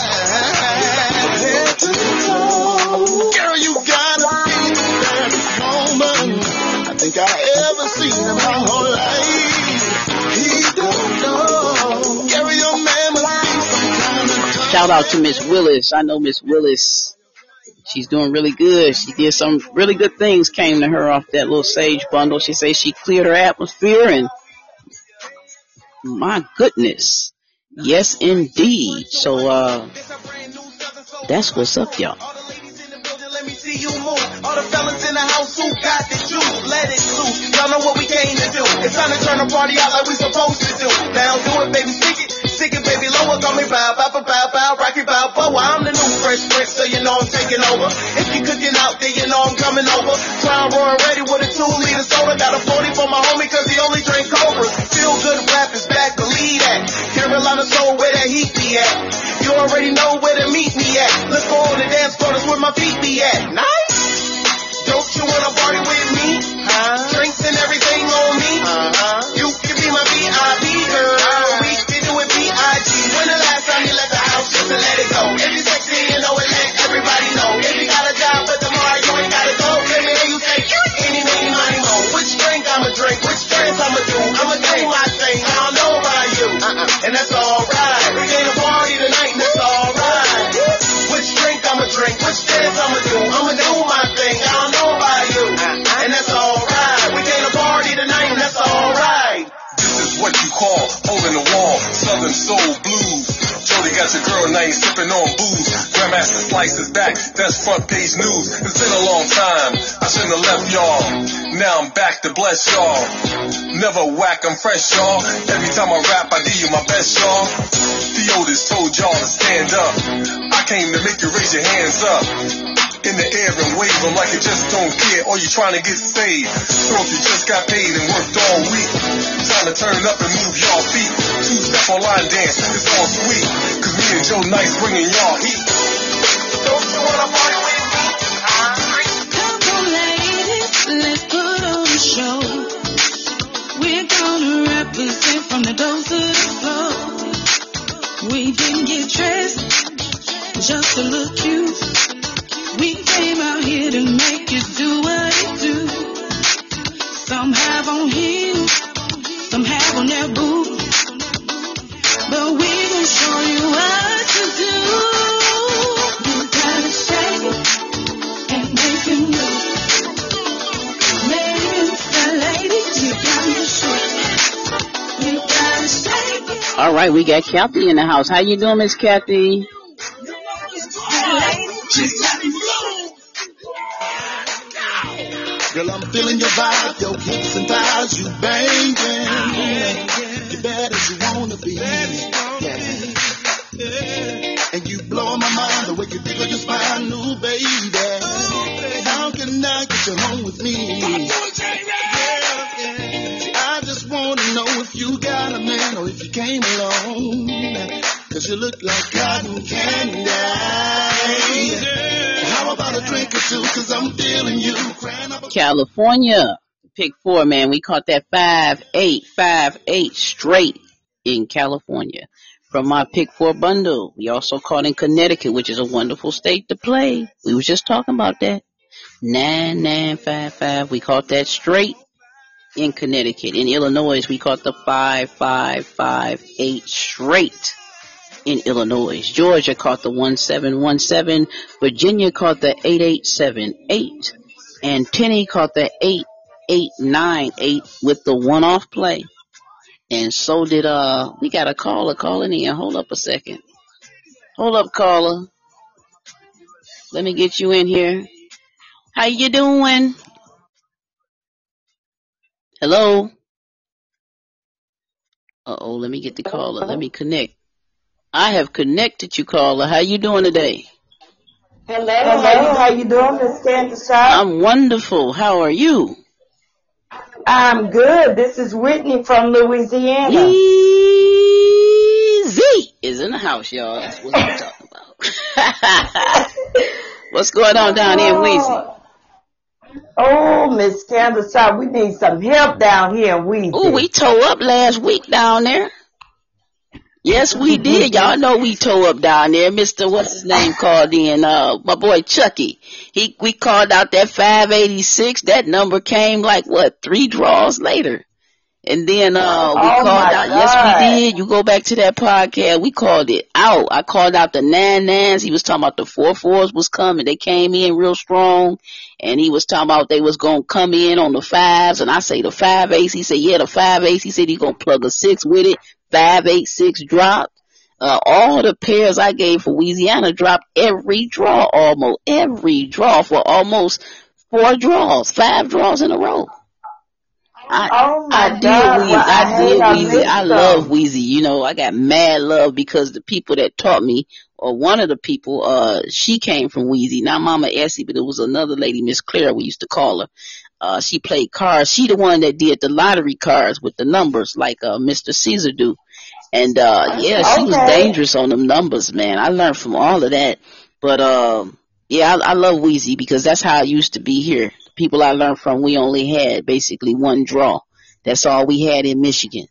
Girl, you gotta be the woman I think I ever seen in my whole life. Shout out to Miss Willis. I know Miss Willis. She's doing really good. She did some really good things came to her off that little sage bundle. She says she cleared her atmosphere and my goodness. Yes indeed. So uh that's what's up y'all. All the fellas in the house who got the juice, let it loose. Y'all know what we came to do. It's time to turn the party out like we supposed to do. Now do it, baby, stick it. It, baby, lower. Call me bow, bow, bow, bow, bow, rocky bow, bow. I'm the new fresh prince, so you know I'm taking over. If you cooking out there, you know I'm coming over. Crown roaring ready with a two liter soda. Got a 40 for my homie, cause he only drink Cobras. Feel good rap is back, believe that. Carolina soul, where that heat be at. You already know where to meet me at. Let's go on the dance floor, that's where my feet be at. Nice. Don't you wanna party with me? Huh? Drinks and everything on me. Uh-huh. You can be my VIP girl. Left the house just to let it go? If you sexy, you know it, let everybody know. If you got a job but tomorrow you ain't gotta go, let me hear you say, any, any, money, mo. Which drink I'ma drink? Which dance I'ma do? I'ma do my thing. I don't know about you. Uh-uh. And that's alright. We ain't a party tonight and that's alright. Which drink I'ma drink? Which dance I'ma do? I'ma do my thing. I don't know about you. Uh-huh. And that's alright. We ain't a party tonight and that's alright. This is what you call holding the wall. Southern soul blues. Jody got your girl you sipping on booze. Grandmaster Slice's back. That's front page news. It's been a long time. I shouldn't have left y'all. Now I'm back to bless y'all. Never whack, I'm fresh, y'all. Every time I rap, I give you my best, y'all. Theotis told y'all to stand up. I came to make you raise your hands up in the air and wave them like you just don't care or you trying to get saved. So you just got paid and worked all week, time to turn up and move y'all feet. Two step on line dance, it's all sweet. Cause me and Joe Nice bringing y'all heat. Don't you wanna party with me? Come on, ladies, let's put on a show. We're gonna represent from the door to the floor. We didn't get dressed just to look cute. We came out here to make you do what you do. Some have on heels, some have on their boots. But we gon' show you what to do. You gotta shake it and make it move. Ladies you gotta shake. You gotta shake it. All right, we got Kathy in the house. How you doing, Miss Kathy? Girl, I'm feeling your vibe, your hips and thighs, you banging. You bad as you wanna be. Yeah. And you blowing my mind the way you wiggle your spine, new baby. How can I get you home with me? I just wanna know if you got a man or if you came alone. Cause you look like cotton candy. How about a drink or two? Cause I'm feeling you. California. Pick four, man. We caught that five, eight, five, eight straight in California. From my pick four bundle. We also caught in Connecticut, which is a wonderful state to play. We was just talking about that. Nine, nine, five, five. We caught that straight in Connecticut. In Illinois, we caught the five, five, five, eight straight in Illinois. Georgia caught the 1717. Virginia caught the 8878. And Tennessee caught the 8898 with the one off play. And so did, uh, we got a caller calling in. Hold up a second. Hold up, caller. Let me get you in here. How you doing? Hello? Uh oh, let me get the caller. Let me connect. I have connected you, caller. How you doing today? Hello, Hello. how you doing, Miss Candace? I'm wonderful. How are you? I'm good. This is Whitney from Louisiana. Easy is in the house, y'all. That's what I'm talking about. What's going on down here in Weezy? Oh, Miss Candace, we need some help down here in Weezy. Oh, we tore up last week down there. Yes, we did. Y'all know we tore up down there. Mister, what's his name called in? Uh, my boy Chucky. He, we called out that 586. That number came like what, three draws later. And then, uh, we oh called out, God. yes, we did. You go back to that podcast. We called it out. I called out the nine nines. He was talking about the four fours was coming. They came in real strong. And he was talking about they was going to come in on the fives. And I say the five eights. He said, yeah, the five eights. He said he's going to plug a six with it. Five, eight, six dropped. Uh, all the pairs I gave for Louisiana dropped every draw almost. Every draw for almost four draws. Five draws in a row. I, oh I did God. Weezy. Well, I did I Weezy. I love Weezy. You know, I got mad love because the people that taught me, or one of the people, uh, she came from Weezy. Not Mama Essie, but it was another lady, Miss Claire, we used to call her. Uh, she played cards. She the one that did the lottery cards with the numbers, like uh, Mr. Caesar do. And uh, yeah, she was dangerous on them numbers, man. I learned from all of that. But um, yeah, I, I love Weezy because that's how it used to be here. People I learned from, we only had basically one draw. That's all we had in Michigan.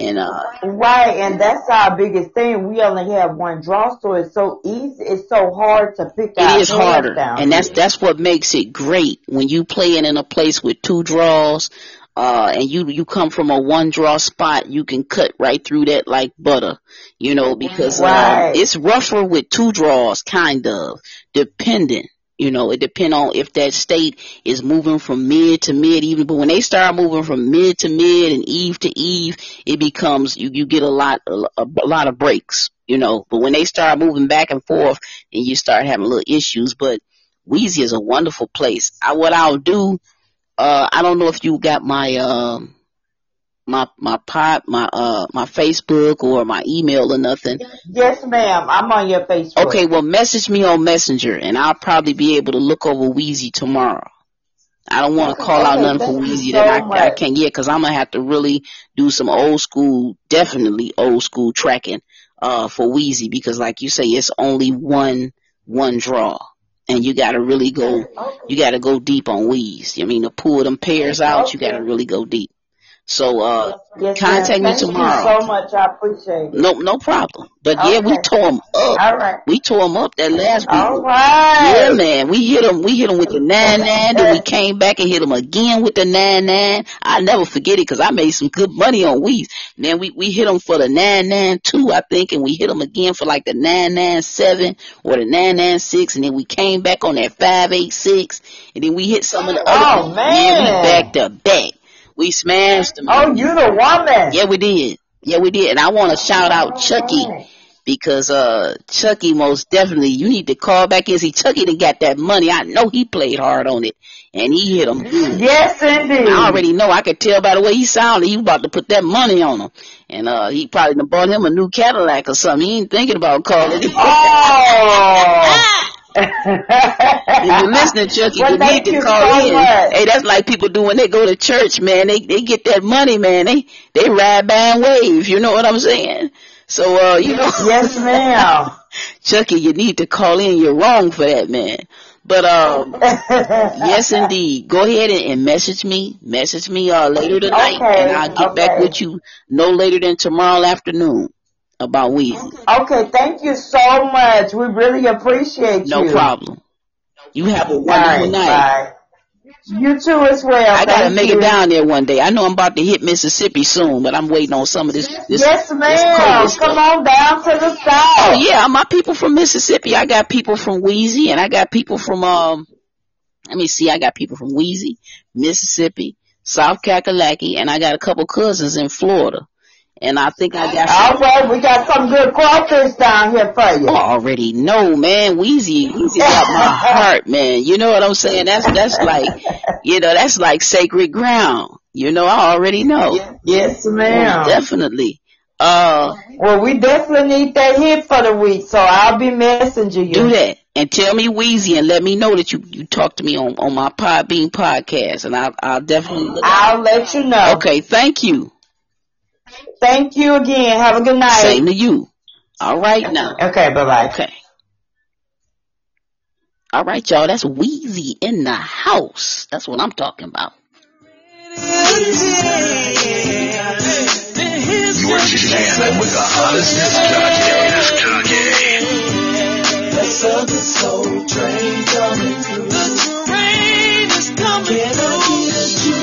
And uh, Right, and that's our biggest thing. We only have one draw, so it's so easy. It's so hard to pick out. it is harder, and that's here. that's what makes it great when you playing in a place with two draws. Uh, and you, you come from a one draw spot, you can cut right through that like butter, you know, because, Right. um, it's rougher with two draws, kind of, depending. You know, it depend on if that state is moving from mid to mid even, but when they start moving from mid to mid and eve to eve, it becomes, you, you get a lot, a, a lot of breaks, you know, but when they start moving back and forth and you start having little issues, but Weezy is a wonderful place. I, what I'll do, uh, I don't know if you got my, um, my, my pot, my, uh, my Facebook or my email or nothing. Yes, ma'am. I'm on your Facebook. Okay, well, message me on Messenger, and I'll probably be able to look over Weezy tomorrow. I don't want to call out nothing for Weezy that I, I can't get because I'm gonna have to really do some old school, definitely old school tracking uh for Weezy because, like you say, it's only one one draw, and you got to really go, you got to go deep on Wheeze. I mean, to pull them pairs out, you got to really go deep. So uh, Yes, contact me Thank tomorrow. you so much. I appreciate it. No, no problem. But yeah, we tore them up. All right. We tore them up that last week. All right. Yeah, man. We hit them. We hit them with the nine nine. Then we came back and hit them again with the nine nine. I never forget it because I made some good money on Weez. Then we we hit them for the nine nine two, I think, and we hit them again for like the nine nine seven or the nine nine six, and then we came back on that five eight six, and then we hit some of the other. Oh, man! Yeah, we back to back. We smashed them. Oh, you the woman. Yeah, we did. Yeah, we did. And I want to shout out Chucky because uh Chucky most definitely you need to call back in. See, Chucky done got that money. I know he played hard on it, and he hit him good. Yes, indeed. I already know. I could tell by the way he sounded. He was about to put that money on him, and uh he probably bought him a new Cadillac or something. He ain't thinking about calling. Oh. If you're listening, Chucky, Well, you need to call so in. much. Hey, that's like people do when they go to church, man. They they get that money, man. They they ride by and wave. You know what I'm saying? So uh, you know. Yes, ma'am. Chucky, you need to call in. You're wrong for that, man. But um, yes, indeed. Go ahead and, and message me. Message me uh later tonight, Okay, and I'll get back with you no later than tomorrow afternoon about Weezy. Okay, thank you so much. We really appreciate No you. No problem. You have a wonderful right, night. bye. You too as well. I gotta make you. it down there one day. I know I'm about to hit Mississippi soon, but I'm waiting on some of this. this yes, this ma'am. COVID Come on down to the south. Oh yeah, my people from Mississippi. I got people from Weezy, and I got people from um. Let me see. I got people from Weezy, Mississippi, South Kakalaki, and I got a couple cousins in Florida. And I think I got. All right, we got some good crawfish down here for you. I already know, man. Weezy, Weezy got my heart, man. You know what I'm saying? That's that's like, you know, that's like sacred ground. You know, I already know. Yes, ma'am. Most definitely. Uh, well, we definitely need that hit for the week, so I'll be messenger you. Do that and tell me Weezy and let me know that you you talked to me on on my Podbean podcast, and I'll I'll definitely. I'll let you know. Okay, thank you. Thank you again. Have a good night. Same to you. All right now. Okay, bye bye. Okay. All right, y'all. That's Weezy in the house. That's what I'm talking about. You're jamming with the hottest disc jockey. The southern soul train coming through. The train is coming Can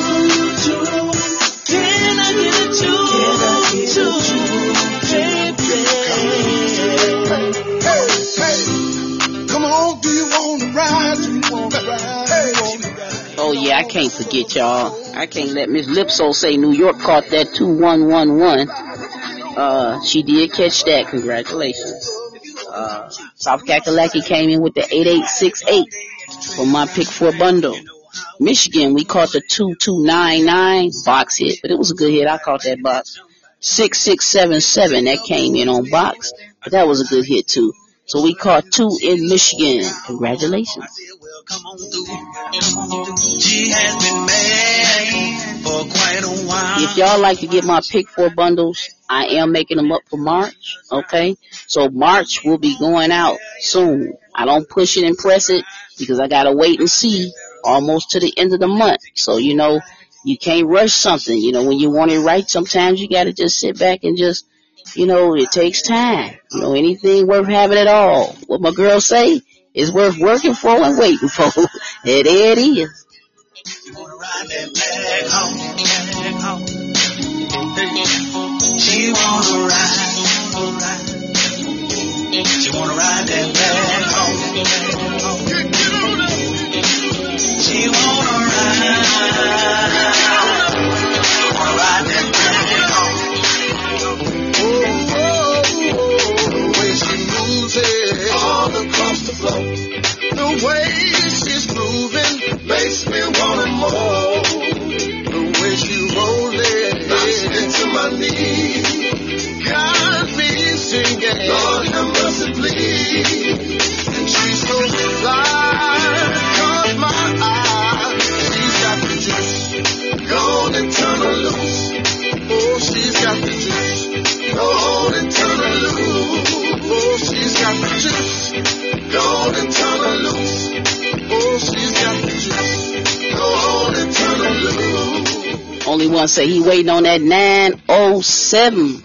Oh yeah, I can't forget y'all. I can't let Miss Lipso say New York caught that two one one one. Uh, she did catch that. Congratulations. Uh, South Kakalaki came in with the 8868 for my pick four bundle. Michigan, we caught the 2299 box hit, but it was a good hit. I caught that box. 6677, that came in on box, but that was a good hit too. So we caught two in Michigan. Congratulations. If y'all like to get my pick four bundles, I am making them up for March. Okay. So March will be going out soon. I don't push it and press it because I gotta wait and see almost to the end of the month. So, you know, you can't rush something. You know, when you want it right, sometimes you gotta just sit back and just, you know, it takes time. You know, anything worth having at all. What my girl say is worth working for and waiting for. it is. She wanna ride, she wanna ride that home. Lord have mercy, please. And she's so fly, Oh, she's got the juice. Oh. Only one say he waiting on that 907.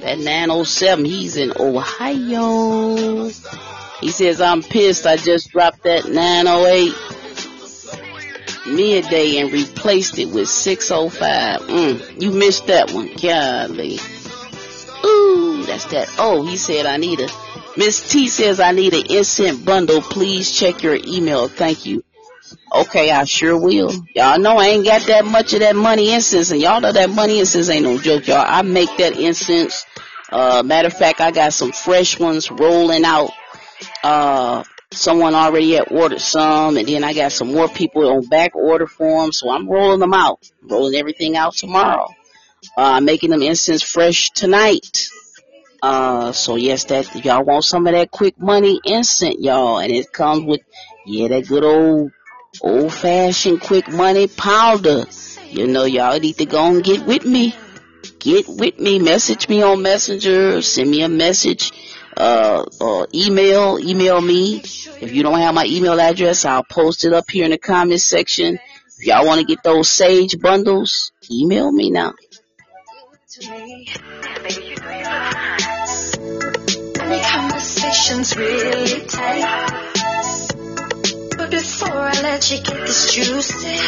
That 907, he's in Ohio. He says, I'm pissed. I just dropped that 908 midday and replaced it with 605. Mm, you missed that one. Golly. Ooh, that's that. Oh, he said I need a. Miss T says I need an instant bundle. Please check your email. Thank you. Okay, I sure will. Y'all know I ain't got that much of that money incense, and y'all know that money incense ain't no joke, y'all. I make that incense. Uh, matter of fact, I got some fresh ones rolling out. Uh, someone already had ordered some, and then I got some more people on back order for them, so I'm rolling them out. Rolling everything out tomorrow. Uh, making them incense fresh tonight. Uh, so yes, that y'all want some of that quick money instant, y'all, and it comes with yeah that good old old fashioned quick money powder. You know, y'all need to go and get with me. Get with me. Message me on Messenger. Send me a message. Uh, or email, email me. If you don't have my email address, I'll post it up here in the comments section. If y'all want to get those Sage bundles, email me now. Before I let you get this juicy,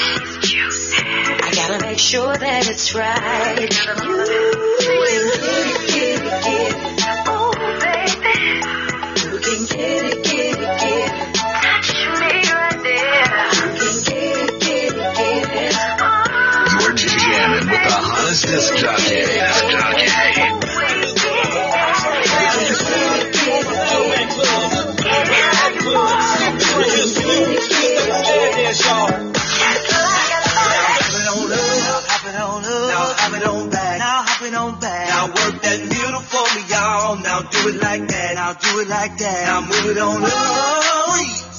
I gotta make sure that it's right. You get it, get it, get it. You're with the hottest disc jockey. Now do it like that. Now move it on up.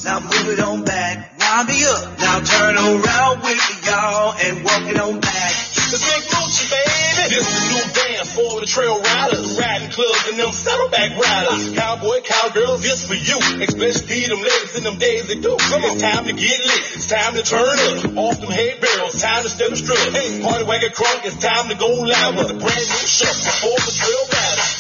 Now move it on back. Wind me up. Now turn around with me, y'all, and walk it on back. Cause ain't Gucci, baby. This is new dance for the trail riders, riding clubs and them saddleback riders. Cowboy, cowgirls, this for you. Especially them ladies in them days they do. Come on. It's time to get lit. It's time to turn up. Off them hay barrels. Time to step the strut. Hey, party wagon crunk. It's time to go live with a brand new show for the trail riders.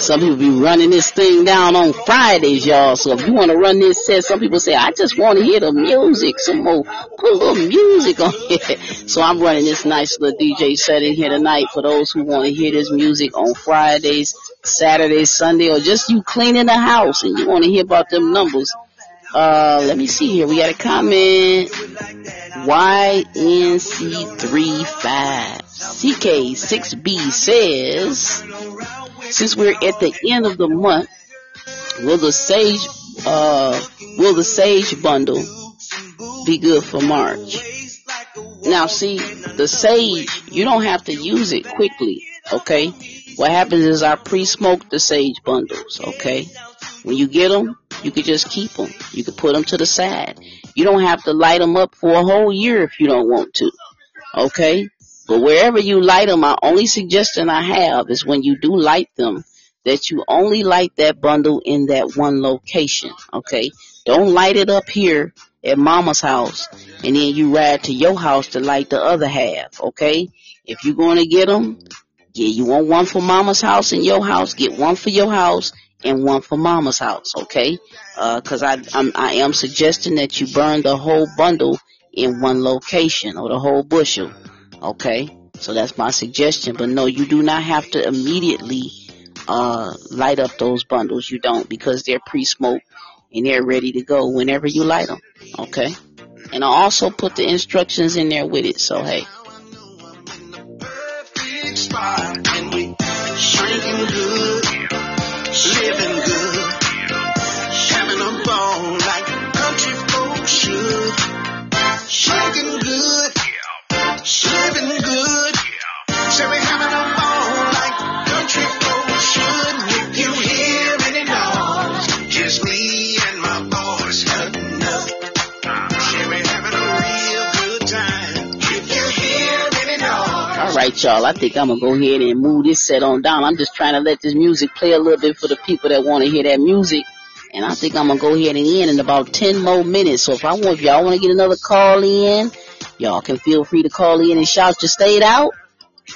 Some people be running this thing down on Fridays, y'all. So if you want to run this set, some people say, I just want to hear the music, some more, put a little music on here. So I'm running this nice little DJ set in here tonight for those who want to hear this music on Fridays, Saturdays, Sunday, or just you cleaning the house and you want to hear about them numbers. Uh, let me see here. We got a comment. YNC35. CK6B says, since we're at the end of the month, will the Sage, uh, will the Sage bundle be good for March? Now see, the Sage, you don't have to use it quickly, okay? What happens is I pre-smoke the Sage bundles, okay? When you get them, you can just keep them. You can put them to the side. You don't have to light them up for a whole year if you don't want to, okay? But wherever you light them, my only suggestion I have is when you do light them, that you only light that bundle in that one location, okay? Don't light it up here at mama's house and then you ride to your house to light the other half, okay? If you're going to get them, yeah, you want one for mama's house and your house, get one for your house and one for mama's house, okay? Uh, cause I, I'm, I am suggesting that you burn the whole bundle in one location or the whole bushel, okay? So that's my suggestion, but no, you do not have to immediately, uh, light up those bundles. You don't because they're pre-smoked and they're ready to go whenever you light them, okay? And I also put the instructions in there with it, so hey. Shaking good, good, we having a ball like country should. If you hear any noise, just me and my boys cutting up. Say we having a real good time. If you hear any noise. All right, y'all. I think I'm gonna go ahead and move this set on down. I'm just trying to let this music play a little bit for the people that want to hear that music. And I think I'm gonna go ahead and end in about 10 more minutes. So if I want, if y'all want to get another call in, y'all can feel free to call in and shout your state out.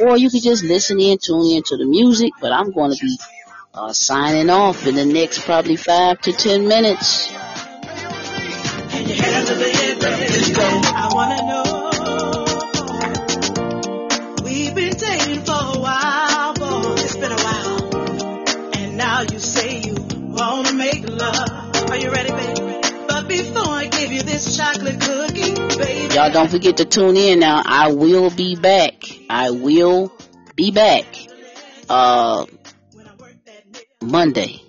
Or you can just listen in, tune in to the music. But I'm going to be uh, signing off in the next probably five to 10 minutes. Are you ready, baby? But before I give you this chocolate cookie, baby. Y'all don't forget to tune in now. I will be back. I will be back. Uh, Monday.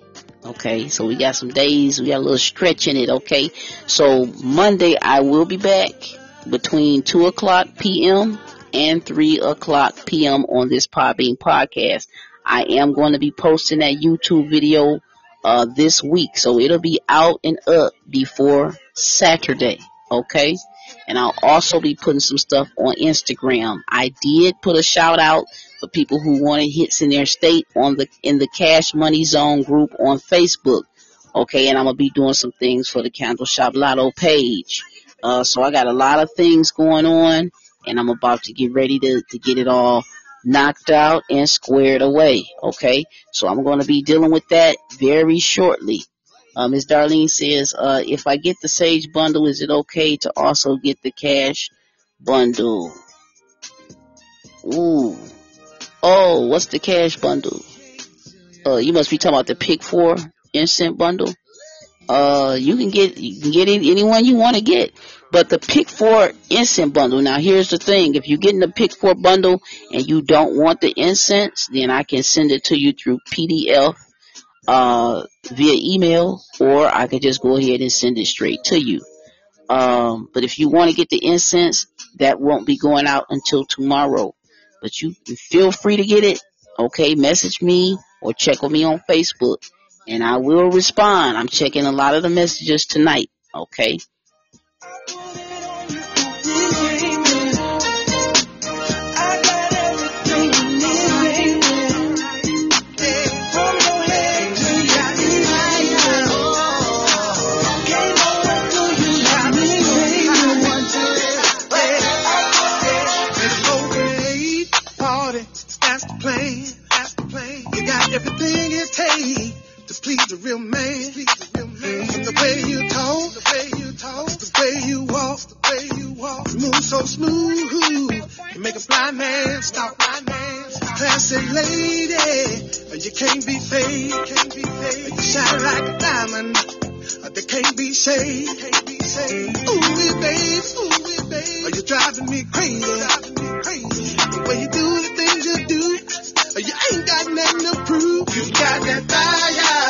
Okay, so we got some days, we got a little stretch in it, okay? So Monday I will be back between 2 o'clock p.m. and 3 o'clock p.m. on this Podbean podcast. I am going to be posting that YouTube video, uh, this week, so it'll be out and up before Saturday, okay? And I'll also be putting some stuff on Instagram. I did put a shout out for people who wanted hits in their state on the in the Cash Money Zone group on Facebook. Okay, and I'm gonna be doing some things for the Candle Shop Lotto page. Uh, so I got a lot of things going on, and I'm about to get ready to to get it all knocked out and squared away. Okay, so I'm gonna be dealing with that very shortly. Ms. Darlene says, uh, if I get the Sage bundle, is it okay to also get the cash bundle? Ooh. Oh, what's the cash bundle? Uh, you must be talking about the Pick Four instant bundle. Uh, you can get you can get any, anyone you want to get, but the Pick Four incense bundle. Now, here's the thing: if you're getting the Pick Four bundle and you don't want the incense, then I can send it to you through PDF uh, via email, or I could just go ahead and send it straight to you. Um, but if you want to get the incense, that won't be going out until tomorrow. But you feel free to get it. Okay, message me or check with me on Facebook and I will respond. I'm checking a lot of the messages tonight. Okay. Everything it takes to please the real man. Please the real man. The way you talk, the way talk, the way you walk, the way you walk, you move so smooth. You make a blind man stop. Blind man, classy lady, you can't be fake, can't be fake. You shine like a diamond, But they can't be shade, can't be shade. Ooh, babe, ooh, babe, you're driving me crazy, driving me crazy. The way you do the things you do. You ain't got nothing to prove. You got that fire.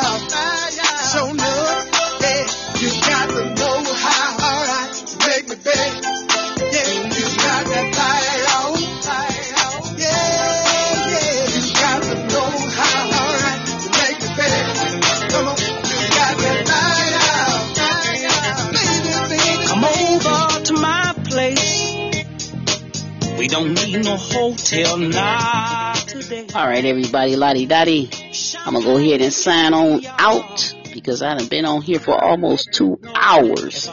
Don't need no hotel now. All right, everybody, lottie dottie. I'm gonna go ahead and sign on out because I have been on here for almost two hours.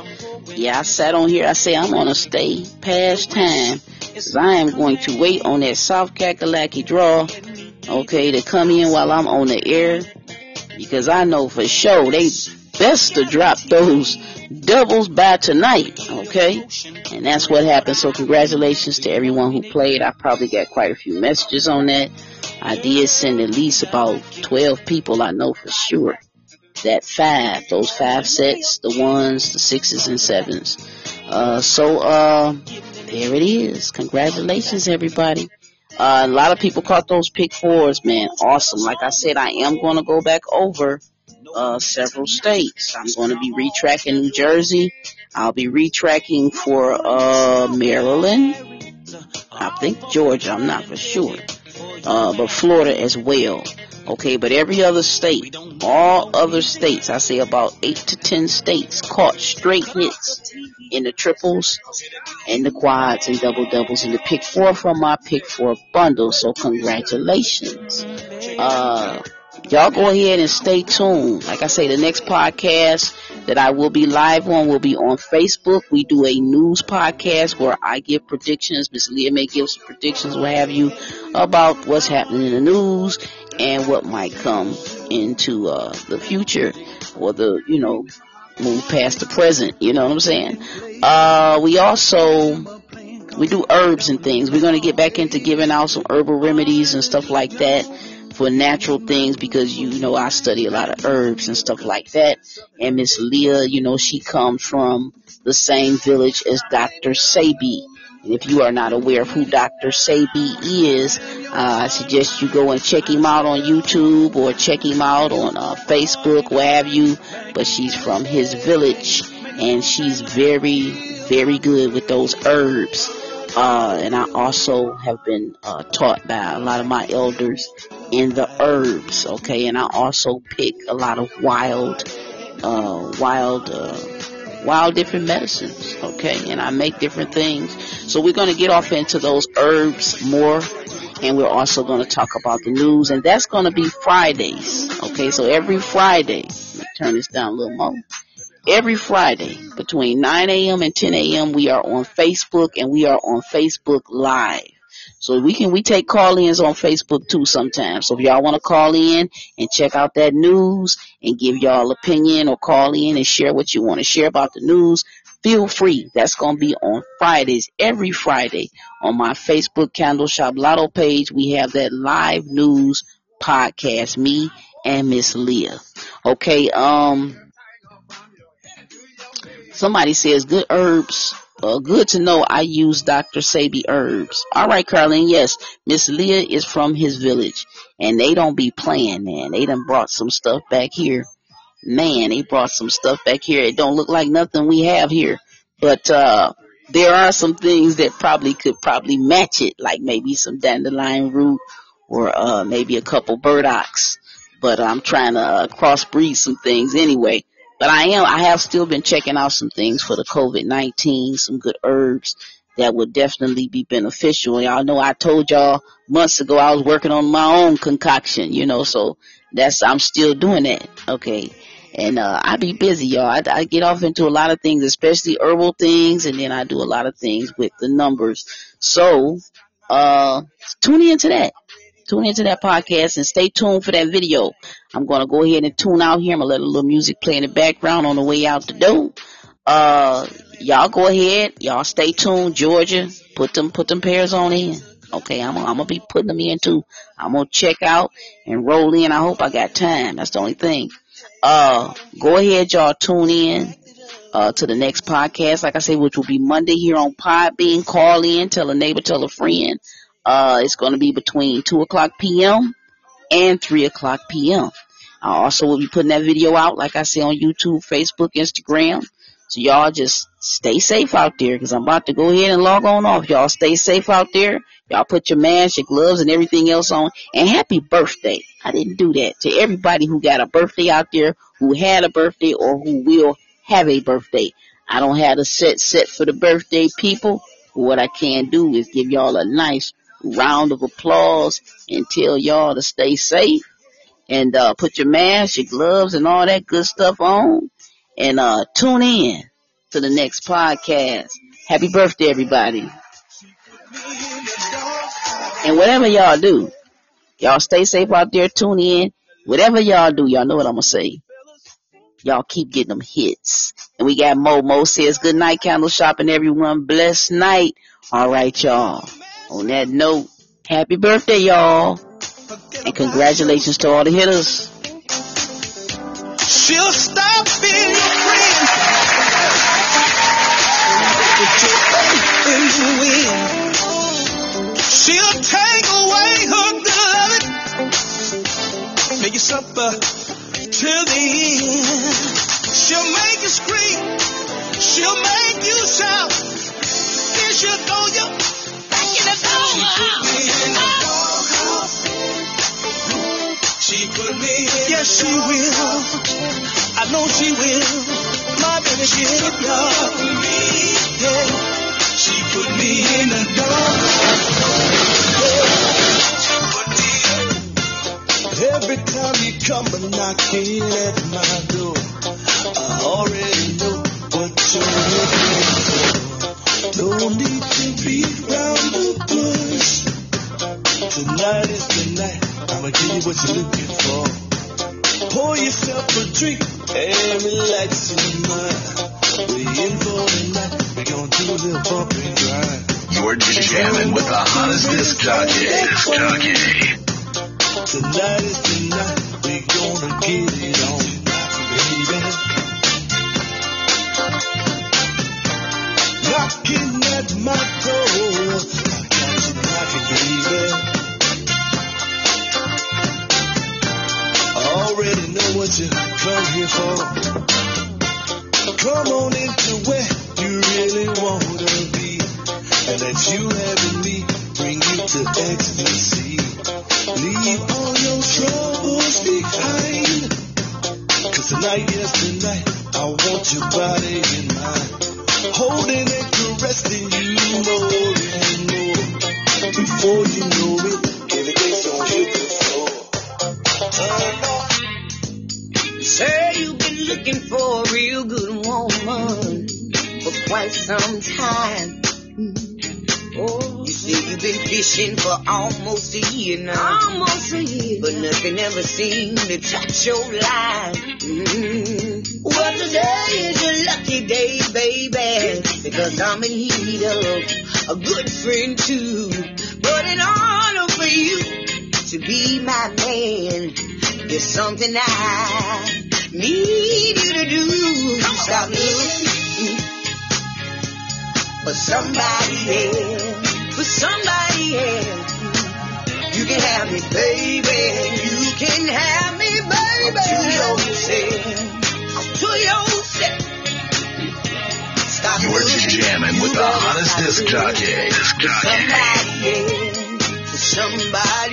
Yeah, I sat on here. I say I'm gonna stay past time because I am going to wait on that South Kakalaki draw, okay, to come in while I'm on the air because I know for sure they best to drop those doubles by tonight, okay? And that's what happened. So congratulations to everyone who played. I probably got quite a few messages on that. I did send at least about 12 people I know for sure. That five, those five sets, the ones, the sixes and sevens. Uh, so, uh, there it is. Congratulations everybody. Uh, a lot of people caught those pick fours, man. Awesome. Like I said, I am going to go back over uh, several states. I'm going to be retracking New Jersey. I'll be retracking for uh, Maryland. I think Georgia. I'm not for sure. Uh, but Florida as well. Okay, but every other state, all other states, I say about eight to ten states caught straight hits in the triples and the quads and double doubles and the pick four from my pick four bundle. So congratulations. Uh, y'all go ahead and stay tuned. Like I say, the next podcast that I will be live on will be on Facebook. We do a news podcast where I give predictions. Miss Leah may give some predictions, what have you, about what's happening in the news and what might come into uh, the future or the, you know, move past the present. You know what I'm saying? Uh, we also we do herbs and things. We're gonna get back into giving out some herbal remedies and stuff like that for natural things because you know I study a lot of herbs and stuff like that. And Miss Leah, you know, she comes from the same village as Dr. Sebi. And if you are not aware of who Dr. Sebi is, uh, I suggest you go and check him out on YouTube or check him out on uh, Facebook, where have you. But she's from his village and she's very, very good with those herbs. Uh, and I also have been uh, taught by a lot of my elders in the herbs, okay? And I also pick a lot of wild, uh, wild, uh, wild different medicines, okay? And I make different things. So we're going to get off into those herbs more. And we're also going to talk about the news. And that's going to be Fridays, okay? So every Friday, turn this down a little more every Friday between 9 a.m. and 10 a.m. we are on Facebook and we are on Facebook Live. So we can we take call-ins on Facebook too sometimes. So if y'all want to call in and check out that news and give y'all opinion or call in and share what you want to share about the news, feel free. That's going to be on Fridays, every Friday on my Facebook Candle Shop Lotto page. We have that live news podcast, me and Miss Leah. Okay, um, Somebody says good herbs. Uh, good to know I use Dr. Sebi herbs. All right, Carlene. Yes, Miss Leah is from his village, and they don't be playing, man. They done brought some stuff back here. Man, they brought some stuff back here. It don't look like nothing we have here, but uh, there are some things that probably could probably match it, like maybe some dandelion root or uh, maybe a couple burdocks. but I'm trying to uh, crossbreed some things anyway. But I am, I have still been checking out some things for the COVID-19, some good herbs that would definitely be beneficial. Y'all know I told y'all months ago I was working on my own concoction, you know, so that's, I'm still doing that. Okay. And, uh, I be busy, y'all. I, I get off into a lot of things, especially herbal things, and then I do a lot of things with the numbers. So, uh, tune into that. Tune into that podcast and stay tuned for that video. I'm gonna go ahead and tune out here. I'm gonna let a little music play in the background on the way out the door. Uh, y'all go ahead. Y'all stay tuned. Georgia, put them, put them pairs on in. Okay, I'm, I'm gonna be putting them in too. I'm gonna check out and roll in. I hope I got time. That's the only thing. Uh, go ahead, y'all tune in, uh, to the next podcast. Like I say, which will be Monday here on Podbean. Call in, tell a neighbor, tell a friend. Uh, it's gonna be between 2 o'clock p.m. and 3 o'clock p.m. I also will be putting that video out, like I say, on YouTube, Facebook, Instagram. So y'all just stay safe out there because I'm about to go ahead and log on off. Y'all stay safe out there. Y'all put your mask, your gloves, and everything else on. And happy birthday. I didn't do that to everybody who got a birthday out there, who had a birthday, or who will have a birthday. I don't have a set set for the birthday people. What I can do is give y'all a nice round of applause and tell y'all to stay safe and uh, put your mask, your gloves, and all that good stuff on and uh, tune in to the next podcast. Happy birthday, everybody. And whatever y'all do, y'all stay safe out there, tune in. Whatever y'all do, y'all know what I'm gonna say. Y'all keep getting them hits. And we got Mo. Mo says good night, candle shopping, everyone. Blessed night. All right, y'all. On that note, happy birthday, y'all. And congratulations to all the hitters. She'll stop being your friend. Put your faith in the wind. She'll take away her good. Make you suffer till the end. She'll make you scream. She'll make you shout. Then she'll throw you in the doghouse. She put me in Yes, she will. I know she will. My baby, she'll love me. Yeah. She put me in the dark. Every time you come a knocking at my door, I already know what you're looking for. Tonight is the night. I'ma give you what Knocking at my door. I you knocking, baby. I already know what you come here for. Come on into where you really wanna be. And that you having me bring you to ecstasy. Leave all your troubles behind. Cause tonight, yes, tonight, I want your body in mine. Holding and caressing you more and more. Before you know it, gonna hit the floor. Say you've been looking for a real good woman for quite some time. Oh, you've been fishing for almost a year now. Almost a year. But nothing ever seemed to touch your line. Mm-hmm. Well, today is your lucky day, baby. Because I'm in need of a good friend too. But in order for you to be my man, there's something I need you to do. Stop looking for somebody else, for somebody else. You can have me, baby. You can have me, baby. To yourself, to yourself. Stop You're jamming with the hottest disc jockey. Disc jockey. Somebody else, somebody